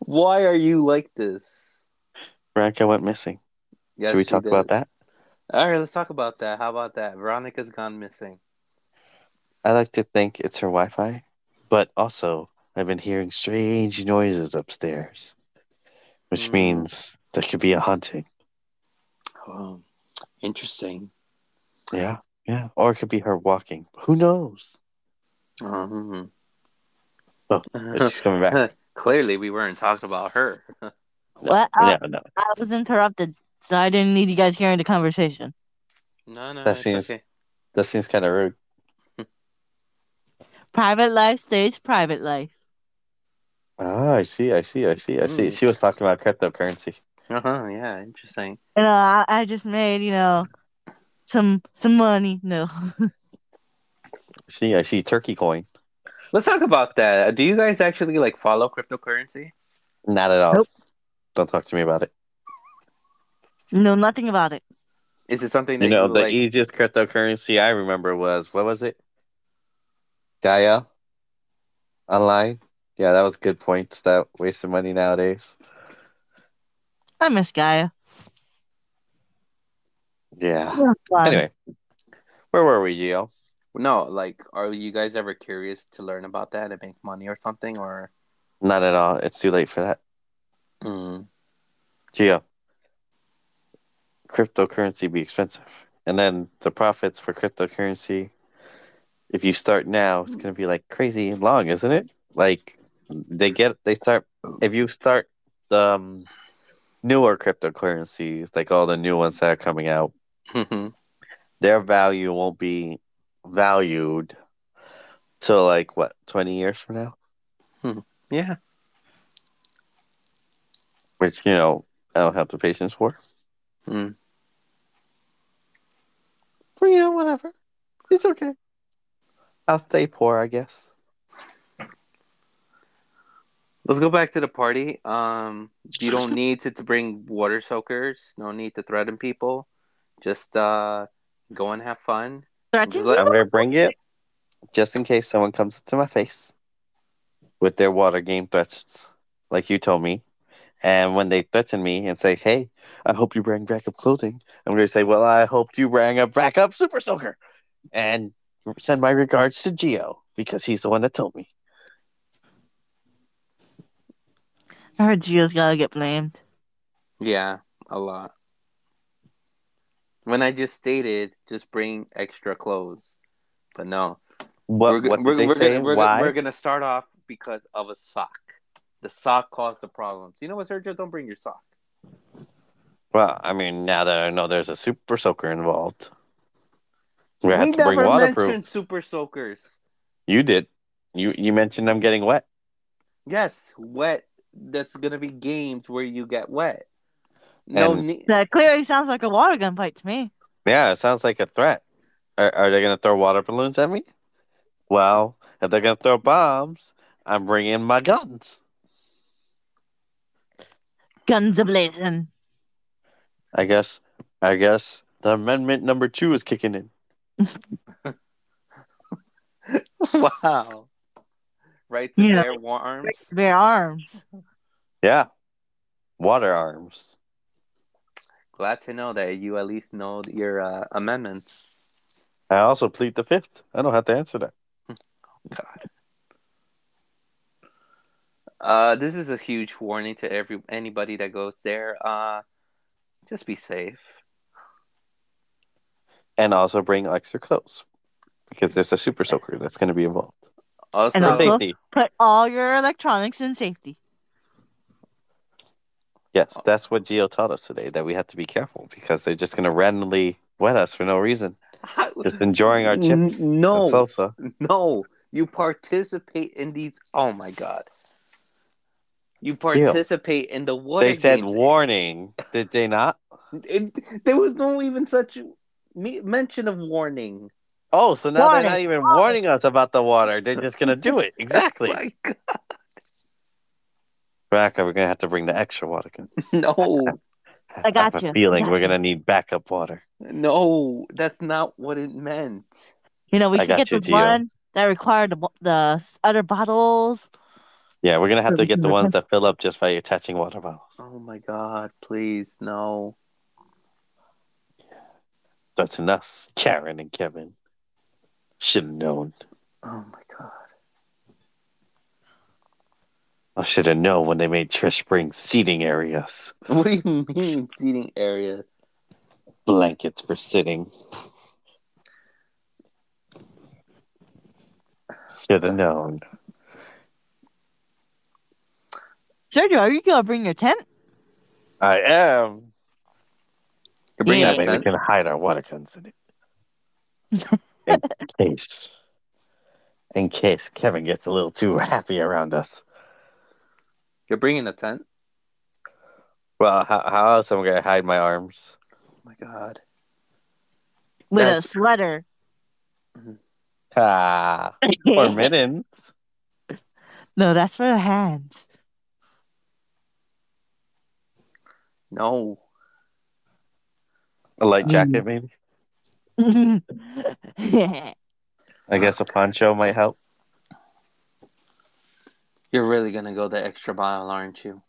Why are you like this? Veronica went missing. Yes, Should we talk did. about that? All right, let's talk about that. How about that? Veronica's gone missing. I like to think it's her Wi-Fi, but also I've been hearing strange noises upstairs, which Mm. means there could be a haunting. Oh, interesting. Yeah, yeah, or it could be her walking. Who knows? Um, Oh, She's coming back. Clearly, we weren't talking about her. What? Uh, No, no. I was interrupted, so I didn't need you guys hearing the conversation. No, no, That it's seems- okay. That seems kind of rude. Private life stays private life. Ah, I see, I see, I see, I see. Mm. She was talking about cryptocurrency. Uh huh. Yeah, interesting. You know, I, I just made you know some some money. No, See, I see turkey coin. Let's talk about that. Do you guys actually like follow cryptocurrency? Not at all. Nope. Don't talk to me about it. No, nothing about it. Is it something that You know, you the like? easiest cryptocurrency I remember was what was it? Gaia online. Yeah, that was good points. That wasted money nowadays. I miss Gaia. Yeah. Anyway, where were we, Gio? No, like, are you guys ever curious to learn about that and make money or something? Or Not at all. It's too late for that. Mm. Gio. Cryptocurrency be expensive. And then the profits for cryptocurrency, if you start now, it's gonna be like crazy long, isn't it? Like they get they start if you start the um, newer cryptocurrencies, like all the new ones that are coming out, Mhm. their value won't be valued till like what, twenty years from now? Hmm. yeah. Which, you know, I don't have the patience for. Mm. But you know, whatever. It's okay. I'll stay poor, I guess. Let's go back to the party. Um, you don't need to, to bring water soakers. No need to threaten people. Just uh, go and have fun. Threaten I'm gonna bring it just in case someone comes to my face with their water game threats, like you told me. And when they threaten me and say, "Hey, I hope you bring backup clothing," I'm gonna say, "Well, I hope you bring a backup super soaker," and send my regards to Gio because he's the one that told me. I heard Gio's gotta get blamed. Yeah, a lot. When I just stated, just bring extra clothes, but no, What? we're, what we're, they we're say? gonna we're, Why? gonna- we're gonna start off because of a sock. The sock caused the problems. You know what, Sergio? Don't bring your sock. Well, I mean, now that I know there's a super soaker involved, we have we to bring never waterproof. mentioned super soakers. You did. You you mentioned I'm getting wet. Yes, wet. There's gonna be games where you get wet. No And- need. That clearly sounds like a water gun fight to me. Yeah, it sounds like a threat. Are, are they going to throw water balloons at me? Well, if they're going to throw bombs, I'm bringing my guns. Guns ablazing. I guess. I guess the amendment number two is kicking in. wow. Right to Yeah. bear arms. Bare arms. Yeah, water arms. Glad to know that you at least know your uh, amendments. I also plead the fifth. I don't have to answer that. God. Uh, this is a huge warning to every anybody that goes there. Uh, just be safe. And also bring extra clothes because there's a super soaker that's going to be involved Also, And also- safety. Put all your electronics in safety. Yes, that's what Gio taught us today. That we have to be careful because they're just going to randomly wet us for no reason. Just enjoying our chips. No. and salsa. no, you participate in these. Oh my god. You participate in the water. They said games. warning. Did they not? It, there was no even such me- mention of warning. Oh, so now Warning. they're not even warning us about the water. They're just gonna do it. Exactly. Oh my God. Rebecca, we're gonna have to bring the extra water. Can- No, I got have a you. I feeling got we're you. gonna need backup water. no, that's not what it meant. You know, we I should get you, those Gio. ones that require the the other bottles. Yeah, we're gonna have So to get the ones that fill up just by attaching water bottles. Oh my God! Please, no. That's us, Karen and Kevin. Should have known. Oh my God! I should have known when they made Trish bring seating areas, What do you mean seating area? blankets for sitting. Should have known. Sergio, are you gonna bring your tent? I am. You're bringing Yeah, That way we can hide our water guns in it. in case. In case Kevin gets a little too happy around us. You're bringing a tent? Well, how, how else am I going to hide my arms? Oh my God! With That's- a sweater. Ah, or mittens. no, that's for the hands. No. A light mm. jacket, maybe. I guess a poncho might help. You're really gonna go the extra mile, aren't you?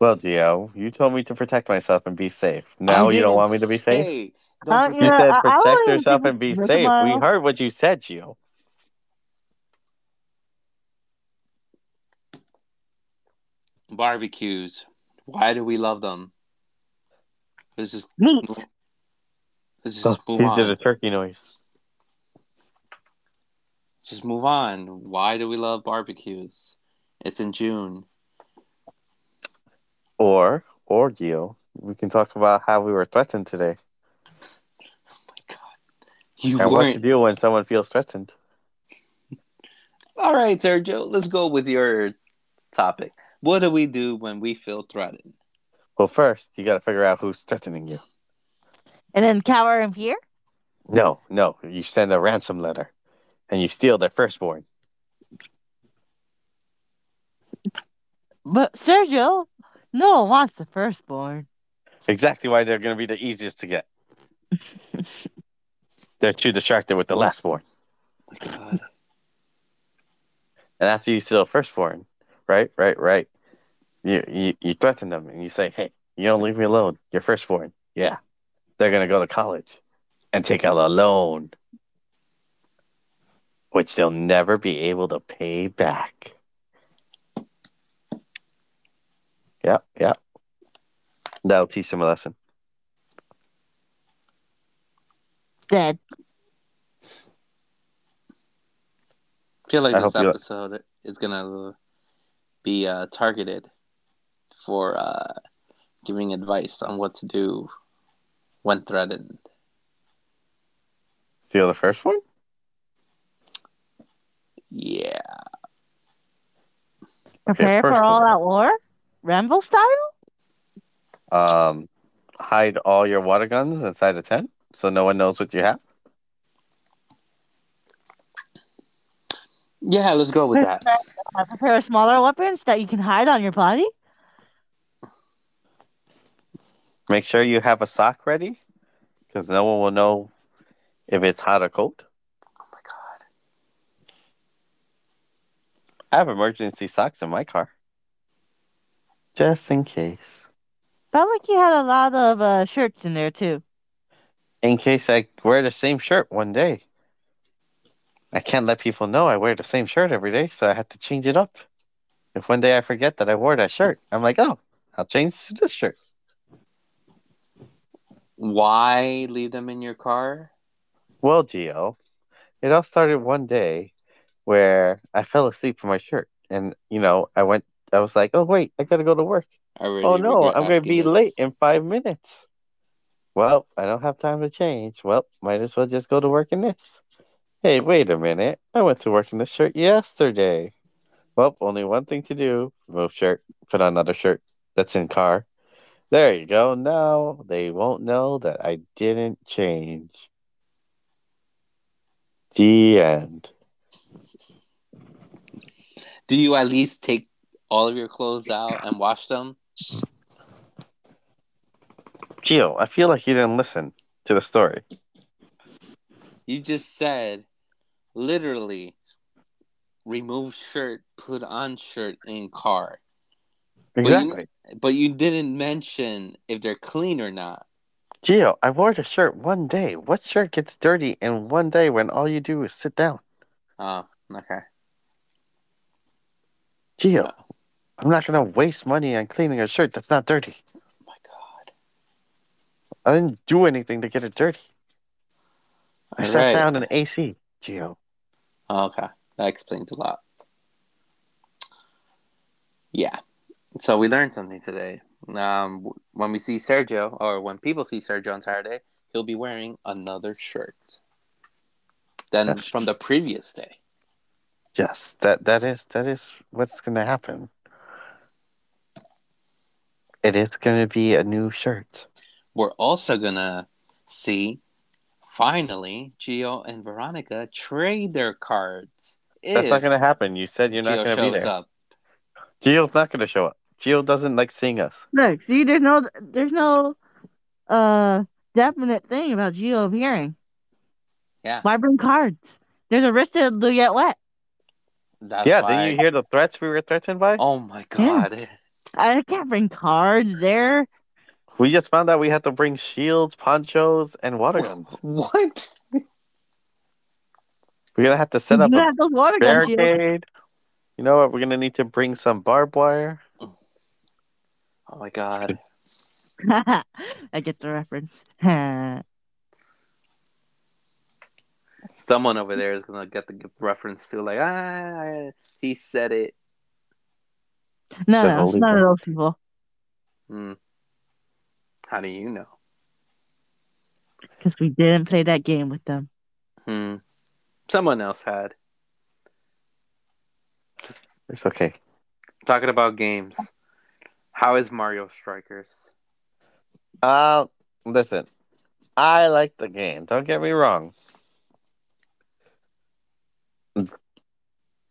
Well, Gio, you told me to protect myself and be safe. Now I you don't want me to be safe? say- Don't You Yeah, protect- said I- I protect wouldn't yourself and be it's worth safe. We heard what you said, Gio. barbecues. Why do we love them? Let's just Meat. let's Oh, just move you did a on. turkey noise. Just move on. Why do we love barbecues? It's in June. Or, or Gio, we can talk about how we were threatened today Oh My God, you and what to weren't. do when someone feels threatened. All right, Sergio. Let's go with your topic. What do we do when we feel threatened? Well, first, you got to figure out who's threatening you. And then cower in fear? No, no, you send a ransom letter and you steal their firstborn. But Sergio, no one wants the firstborn. Exactly why they're going to be the easiest to get. They're too distracted with the lastborn. Oh my God. And after you steal a firstborn, right, right, right, you, you you threaten them and you say, "Hey, you don't leave me alone. Your firstborn, yeah, they're gonna go to college and take out a loan, which they'll never be able to pay back." Yep, yep. That'll teach them a lesson. Dead. I feel like I this episode is gonna be uh, targeted for uh, giving advice on what to do when threatened. Steal the first one? Yeah. Prepare for all of out war? Rambo style? Um, hide all your water guns inside a tent so no one knows what you have. Yeah, let's go with that. Prepare smaller weapons that you can hide on your body? Make sure you have a sock ready because no one will know if it's hot or cold. Oh my god. I have emergency socks in my car just in case. Felt like you had a lot of uh, shirts in there too. In case I wear the same shirt one day. I can't let people know I wear the same shirt every day, so I have to change it up. If one day I forget that I wore that shirt, I'm like, oh, I'll change to this shirt. Why leave them in your car? Well, Gio, it all started one day where I fell asleep in my shirt. And, you know, I went, I was like, oh, wait, I got to go to work. I really oh, no, I'm going to be this. late in five minutes. Well, I don't have time to change. Well, might as well just go to work in this. Hey, wait a minute. I went to work in this shirt yesterday. Well, only one thing to do: remove shirt, put on another shirt that's in car. There you go. Now they won't know that I didn't change. The end. Do you at least take all of your clothes out and wash them? Gio, I feel like you didn't listen to the story. You just said literally remove shirt, put on shirt in car. Exactly. But you didn't mention if they're clean or not. Gio, I wore the shirt one day. What shirt gets dirty in one day when all you do is sit down? Oh, okay. Gio, No. I'm not gonna waste money on cleaning a shirt that's not dirty. Oh my god. I didn't do anything to get it dirty. I All sat right. down in AC, Gio. Oh, okay. That explains a lot. Yeah. So we learned something today. Um, when we see Sergio, or when people see Sergio on Saturday, he'll be wearing another shirt than Yes. from the previous day. Yes, that that is that is what's gonna happen. It is gonna be a new shirt. We're also gonna see finally Gio and Veronica trade their cards. That's not gonna happen. You said you're not gonna be there. up. Gio's not gonna show up. Gio doesn't like seeing us. Look, see, there's no, there's no, uh, definite thing about Gio appearing. Yeah, Why bring cards? There's a risk that they'll get wet. that's yeah, why. didn't you hear the threats we were threatened by? Oh my god. Yeah. I can't bring cards there. We just found out we had to bring shields, ponchos, and water guns. What? We're gonna have to set up you a have those water guns. Barricade. You know what? We're gonna need to bring some barbed wire. Oh my god. I get the reference. Someone over there is gonna get the reference to like ah he said it. no, The it's holy none of those people. Hmm. How do you know? Because we didn't play that game with them. Hmm. Someone else had. It's okay. Talking about games. How is Mario Strikers? Uh, listen, I like the game. Don't get me wrong.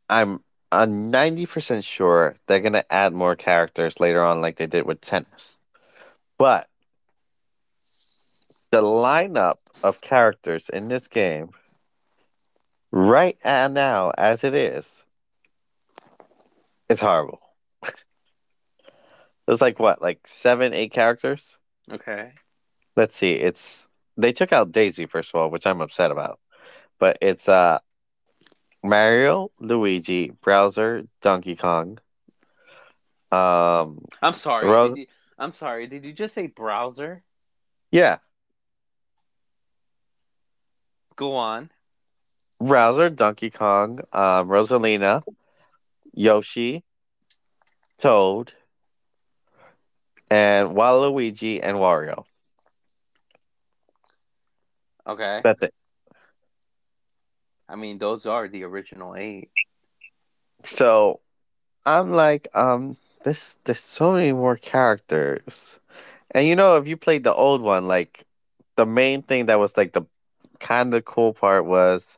I'm a ninety percent sure they're gonna add more characters later on, like they did with tennis. But the lineup of characters in this game, right now, as it is, is horrible. There's like what, like seven, eight characters? Okay. let's see it's they took out daisy first of all which i'm upset about but it's uh mario luigi browser donkey kong um I'm sorry. Ro- you, I'm sorry. Did you just say browser? yeah Go on. browser donkey kong um rosalina yoshi toad and waluigi and wario Okay. that's it I mean, those are the original eight. So I'm like, um, this there's so many more characters. And you know, if you played the old one, like the main thing that was like the kind of cool part was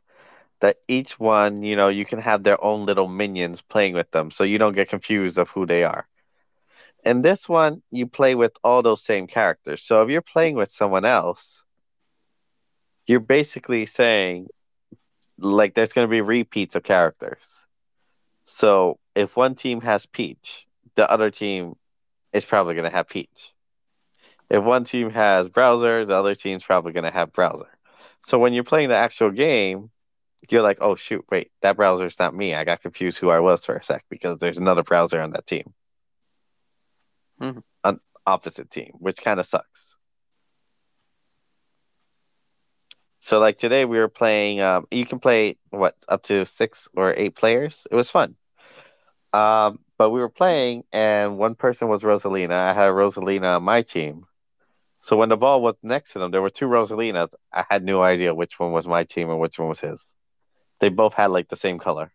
that each one, you know, you can have their own little minions playing with them, so you don't get confused of who they are. In this one, you play with all those same characters. So if you're playing with someone else, you're basically saying like there's going to be repeats of characters. So if one team has Peach, the other team is probably going to have Peach. If one team has Browser, the other team's probably going to have Browser. So when you're playing the actual game, you're like, oh shoot, wait, that browser's not me. I got confused who I was for a sec because there's another browser on that team. Mhm. An opposite team, which kind of sucks. So like today we were playing um you can play what up to 6 or 8 players. It was fun. Um but we were playing and one person was Rosalina. I had Rosalina on my team. So when the ball was next to them, there were two Rosalinas. I had no idea which one was my team and which one was his. They both had like the same color.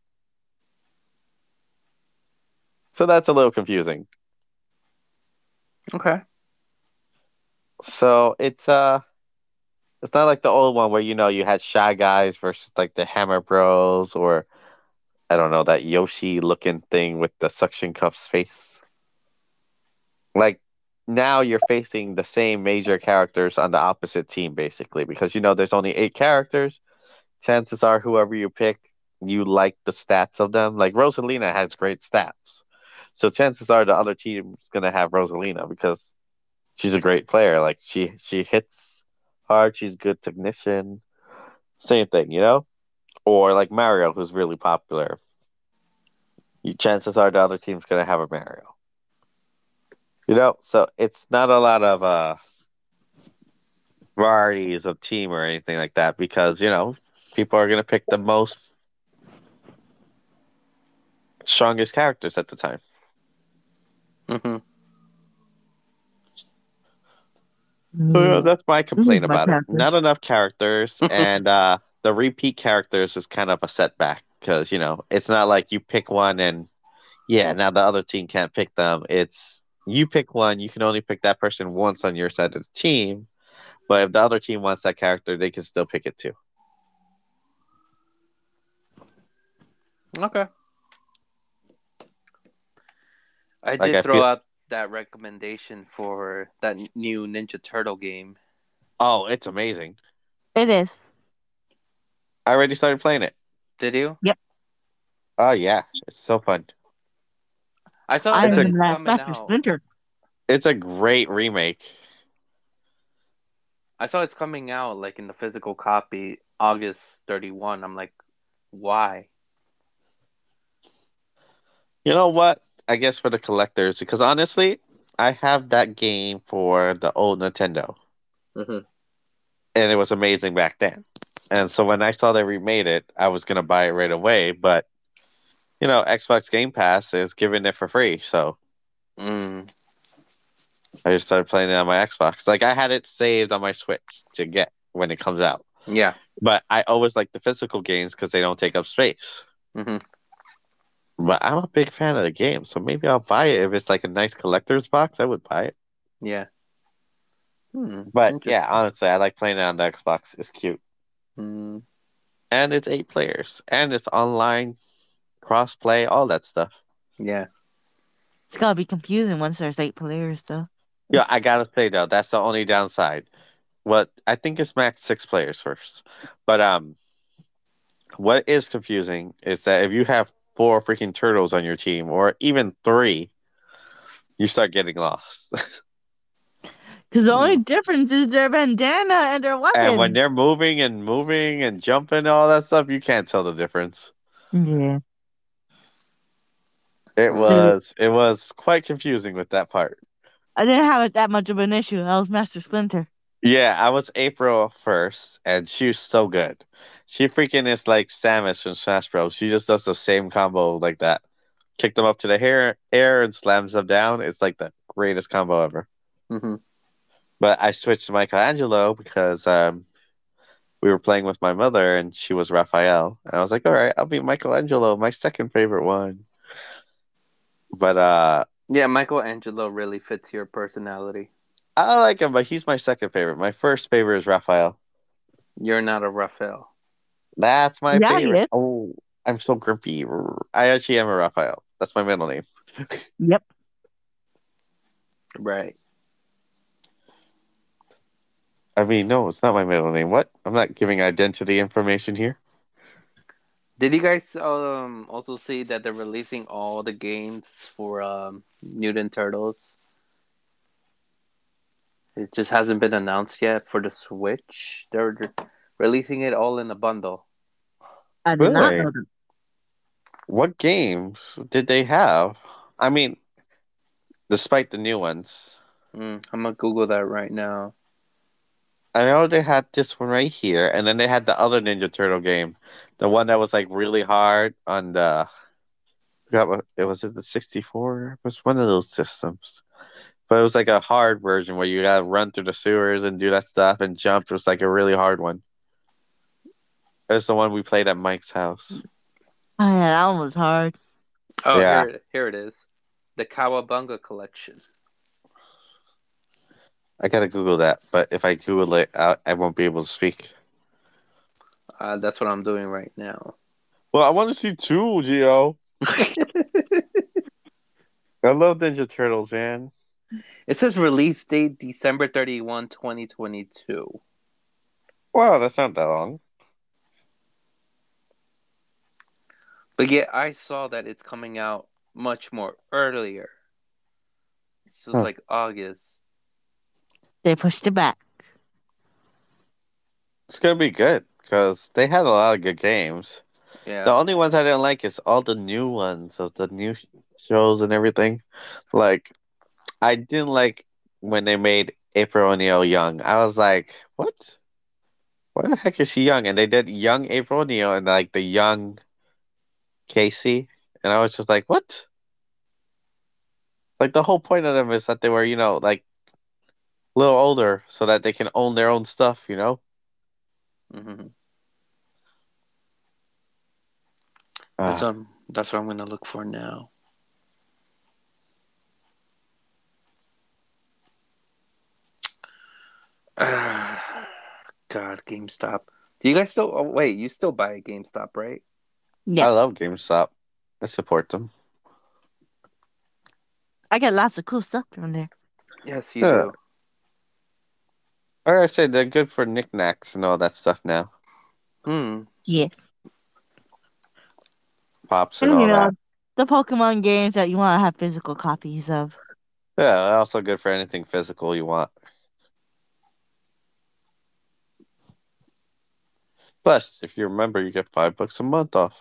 So that's a little confusing. Okay. So it's uh it's not like the old one where you know you had Shy Guys versus like the Hammer Bros or I don't know that Yoshi looking thing with the suction cuffs face. Like now you're facing the same major characters on the opposite team basically because you know there's only eight characters. Chances are whoever you pick, you like the stats of them. Like Rosalina has great stats. So chances are the other team's gonna have Rosalina because she's a great player. Like she she hits hard, she's a good technician. Same thing, you know? Or like Mario, who's really popular. You, chances are the other team's gonna have a Mario. You know, so it's not a lot of uh varieties of team or anything like that because, you know, people are gonna pick the most strongest characters at the time. Hmm So, yeah, that's my complaint Mm, my about it. Not enough characters, and uh, the repeat characters is kind of a setback because you know it's not like you pick one and yeah, now the other team can't pick them. It's you pick one, you can only pick that person once on your side of the team, but if the other team wants that character, they can still pick it too. Okay. I Like, did I throw feel- out that recommendation for that new Ninja Turtle game. Oh, it's amazing! It is. I already started playing it. Did you? Yep. Oh yeah, it's so fun. I saw I'm that it's that coming Master out. Splinter. It's a great remake. I saw it's coming out like in the physical copy August 31. I'm like, why? You know what? I guess for the collectors, because honestly, I have that game for the old Nintendo. Mm-hmm. and it was amazing back then. And so when I saw they remade it, I was gonna buy it right away. But you know, Xbox Game Pass is giving it for free, so Mm. I just started playing it on my Xbox. Like I had it saved on my Switch to get when it comes out, Yeah. but I always like the physical games because they don't take up space. hmm But I'm a big fan of the game, so maybe I'll buy it if it's like a nice collector's box. I would buy it. Yeah. Hmm. But yeah, honestly, I like playing it on the Xbox. It's cute, Mm. and it's eight players, and it's online, cross play, all that stuff. Yeah. It's gonna be confusing once there's eight players, though. Yeah, I gotta say though, that's the only downside. What I think is max six players first, but um, what is confusing is that if you have four freaking turtles on your team, or even three, you start getting lost. Because the only hmm. difference is their bandana and their weapon. and when they're moving and moving and jumping and all that stuff, you can't tell the difference. yeah. It hmm. was it was quite confusing with that part. I didn't have it that much of an issue. I was Master Splinter. Yeah, I was April first, and she was so good. She freaking is like Samus from Smash Bros. She just does the same combo like that. Kick them up to the hair, air and slams them down. It's like the greatest combo ever. hmm But I switched to Michelangelo because um, we were playing with my mother and she was Raphael. And I was like, all right, I'll be Michelangelo, my second favorite one. But uh, Yeah, Michelangelo really fits your personality. I like him, but he's my second favorite. My first favorite is Raphael. You're not a Raphael. That's my Yeah, favorite. Oh, I'm so grumpy. I actually am a Raphael. That's my middle name. Yep. Right. I mean, no, it's not my middle name. What? I'm not giving identity information here. Did you guys um also see that they're releasing all the games for um Mutant Turtles? It just hasn't been announced yet for the Switch. They're releasing it all in a bundle. I did not Really? know that. What games did they have? I mean, despite the new ones, Mm, I'm gonna Google that right now. I know they had this one right here, and then they had the other Ninja Turtle game, the one that was like really hard on the. I forgot what it was. It the 64? It was one of those systems, but it was like a hard version where you gotta run through the sewers and do that stuff and jump. It was like a really hard one. It's the one we played at Mike's house. Oh, yeah, that one was hard. Oh, Yeah. here, here it is. the Cowabunga collection. I gotta Google that, but if I Google it, I, I won't be able to speak. Uh, that's what I'm doing right now. Well, I want to see two, Gio. I love Ninja Turtles, man. It says release date December 31, 2022. Wow, that's not that long. But yet I saw that it's coming out much more earlier. So it's Huh. like August. They pushed it back. It's gonna be good because they had a lot of good games. Yeah. The only ones I didn't like is all the new ones of the new shows and everything. Like, I didn't like when they made April O'Neil young. I was like, what? Why the heck is she young? And they did young April O'Neil and like the young Casey, and I was just like, what? Like the whole point of them is that they were, you know, like a little older so that they can own their own stuff, you know? hmm That's Ah. what I'm, that's what I'm gonna look for now. God, GameStop. Do you guys still? Oh, wait, you still buy at GameStop, right? Yes. I love GameStop. I support them. I get lots of cool stuff from there. Yes, you Yeah. do. Or I say they're good for knickknacks and all that stuff now. Hmm. Yes. Pops and And, all you know, that. the Pokemon games that you want to have physical copies of. Yeah, also good for anything physical you want. Plus, if you remember, you get five bucks a month off.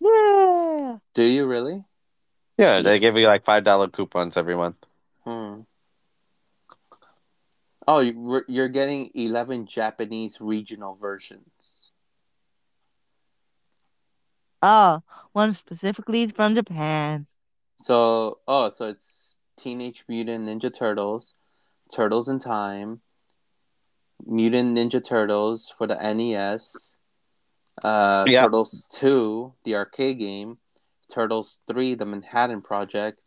Yeah. Do you really? Yeah, they give you like five dollar coupons every month. Hmm. Oh, you- you're getting eleven Japanese regional versions. Oh, one specifically from Japan. So, oh, so it's Teenage Mutant Ninja Turtles, Turtles in Time, Mutant Ninja Turtles for the NES, uh, Yeah. Turtles 2, the arcade game, Turtles 3, the Manhattan Project,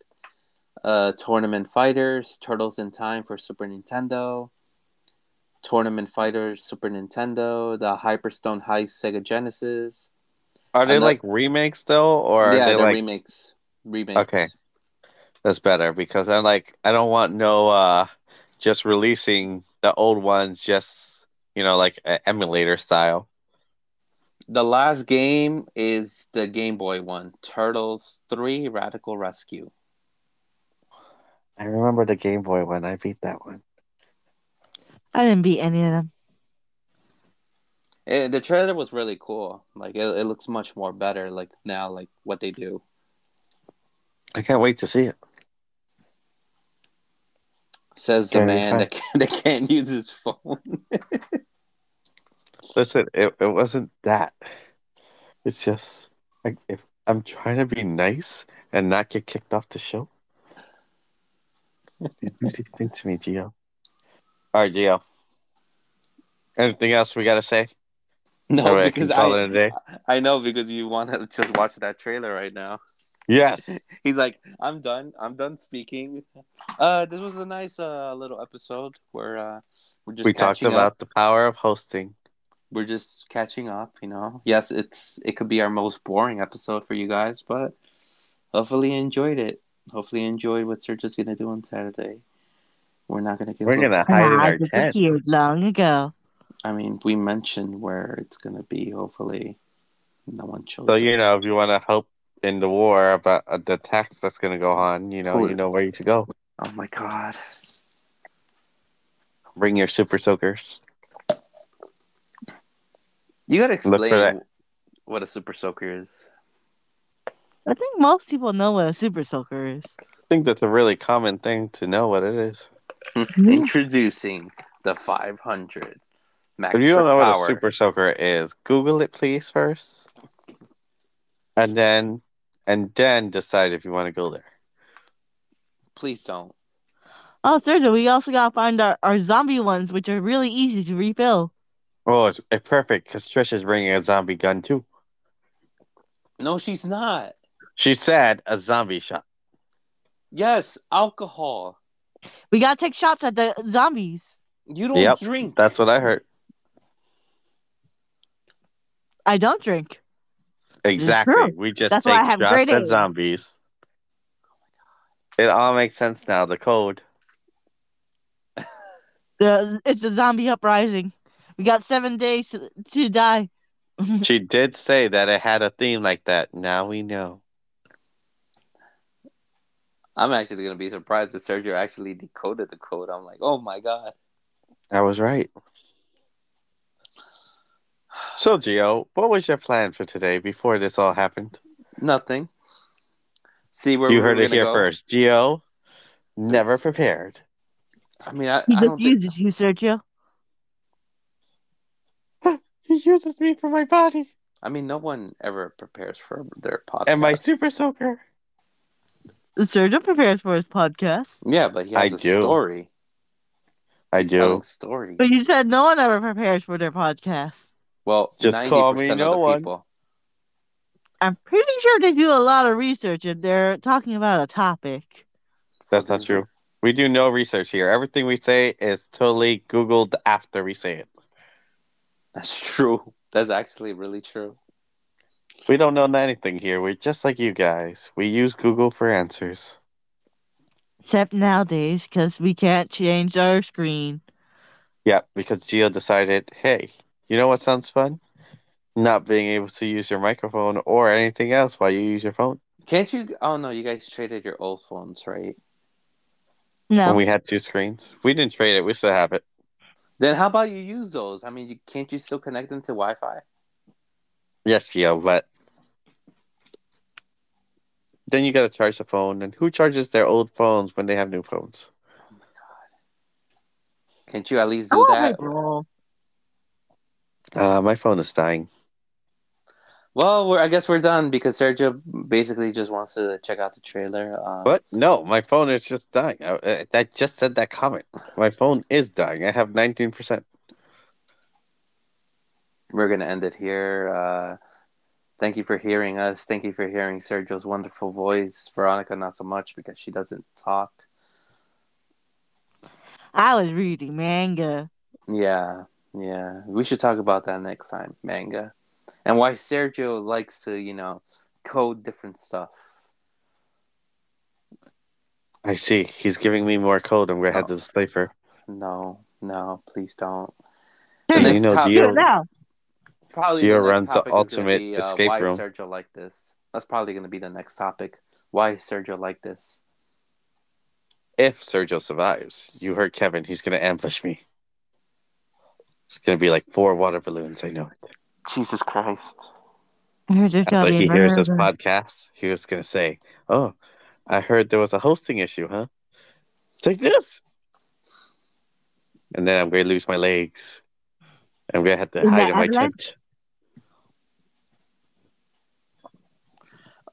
uh, Tournament Fighters, Turtles in Time for Super Nintendo, Tournament Fighters Super Nintendo, the Hyperstone Heist Sega Genesis. Are they the- like remakes though, or are yeah, they the like remakes. Remakes. Okay. that's better? Because I'm like I don't want no uh just releasing the old ones just you know like emulator style. The last game is the Game Boy one, Turtles 3 Radical Rescue. I remember the Game Boy one. I beat that one. I didn't beat any of them. Eh, the trailer was really cool. Like it, it looks much more better like now like what they do. I can't wait to see it. Says the Okay, man that can't, that can't use his phone. Listen, it, it wasn't that. It's just like if I'm trying to be nice and not get kicked off the show. You do to me, Gio. All right, Gio. Anything else we gotta say? no, I because I, day. I know because you want to just watch that trailer right now. Yes. He's like, I'm done. I'm done speaking. Uh, this was a nice uh little episode where uh we're just we talked about up. the power of hosting. We're just catching up. You know, yes, it's it could be our most boring episode for you guys, but hopefully you enjoyed it. Hopefully you enjoyed what Serge is gonna do on Saturday. We're not gonna give. We're a- gonna hide in our tent. disappeared long ago. I mean, we mentioned where it's gonna be. Hopefully, no one chose. So it. you know, if you want to help in the war about uh, the tax that's gonna go on, you know, Cool. you know where you should go. Oh my god. Bring your super soakers. You gotta explain what a super soaker is. I think most people know what a super soaker is. I think that's a really common thing to know what it is. Introducing the 500 max If you don't per know what a super soaker is, Google it please first, and then and then decide if you want to go there. Please don't. Oh, Sergio, we also gotta find our, our zombie ones, which are really easy to refill. Oh, it's, it's perfect because Trish is bringing a zombie gun too. No, she's not. She said a zombie shot. Yes, alcohol. We gotta take shots at the zombies. You don't Yep, drink. That's what I heard. I don't drink. Exactly. We just That's take why I have shots grade at zombies. It all makes sense now. The code. The it's a zombie uprising. We got seven days to, to die. She did say that it had a theme like that. Now we know. I'm actually gonna be surprised that Sergio actually decoded the code. I'm like, oh my god. I was right. So, Gio, what was your plan for today before this all happened? Nothing. See where you we heard it here go? first. Gio, never prepared. I mean, I, He I just don't think. uses you, Sergio. He uses me for my body I mean, no one ever prepares for their podcast. and my super soaker. Sergio prepares for his podcast. Yeah, but he has I a do. story. I do. telling stories. But you said no one ever prepares for their podcast. well, Just ninety call me percent no the one. people. I'm pretty sure they do a lot of research and they're talking about a topic. That's not mm-hmm. true. We do no research here. Everything we say is totally Googled after we say it. That's true. That's actually really true. We don't know anything here. We're just like you guys. We use Google for answers. Except nowadays, because we can't change our screen. Yeah, because Gio decided, hey, you know what sounds fun? Not being able to use your microphone or anything else while you use your phone. Can't you? Oh no, you guys traded your old phones, right? No. When we had two screens. We didn't trade it. We still have it. Then how about you use those? I mean, you, can't you still connect them to Wi-Fi? Yes, Gio, but then you gotta charge the phone. And who charges their old phones when they have new phones? Oh my god! Can't you at least do Oh, that? bro. Uh, my phone is dying. Well, we're, I guess we're done because Sergio basically just wants to check out the trailer. Um, What? No, my phone is just dying. I, I- I just said that comment. My phone is dying. I have 19%. We're gonna end it here. Uh, thank you for hearing us. Thank you for hearing Sergio's wonderful voice. Veronica, not so much because she doesn't talk. I was reading manga. Yeah, yeah. We should talk about that next time, manga, and why Sergio likes to, you know, code different stuff. I see. He's giving me more code. I'm going to head to the cipher. No, no, please don't. Here, The you next know, topic, do Gio- it probably Gio the runs the gonna ultimate be, uh, escape why room. Sergio like this. That's probably going to be the next topic. Why Sergio like this? If Sergio survives, you heard Kevin. He's going to ambush me. It's going to be like four water balloons. I know it. Jesus Christ. Here's just After gonna he hears this podcast, he was going to say, Oh, I heard there was a hosting issue, huh? Take this. And then I'm going to lose my legs. I'm going to have to In hide in my avalanche? tent.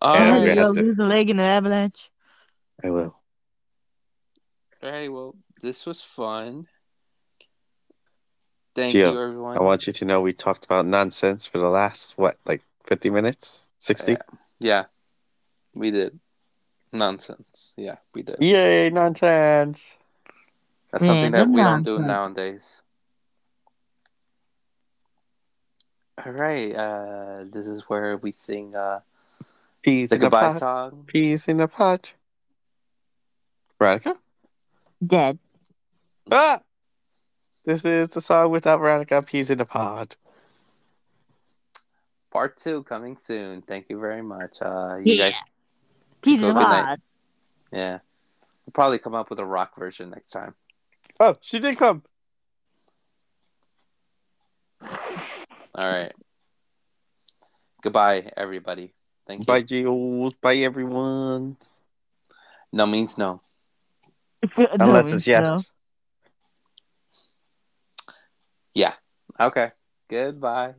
All And I'm Oh, gonna right. you'll to- lose a leg in an avalanche. I will. All right. Well, this was fun. Thank Gio, you, everyone. I want you to know we talked about nonsense for the last, what, like 50 minutes? 60? Yeah. Yeah, we did. Nonsense. Yeah, we did. Yay, nonsense. That's something Yeah, that good we don't do nowadays. All right. Uh, this is where we sing uh, Peas the in a goodbye pot. song. Peas in a pot. Veronica? Dead. Ah! This is the song without Veronica. Peas in a pod. Part two coming soon. Thank you very much. Uh, you Yeah. guys, Piece Go of good night. pod. yeah, we'll probably come up with a rock version next time. Oh, she did come. All right. Goodbye, everybody. Thank you. Bye, Gio. Bye, everyone. No means no. Unless No, it's yes. no. Yeah. Okay. Goodbye.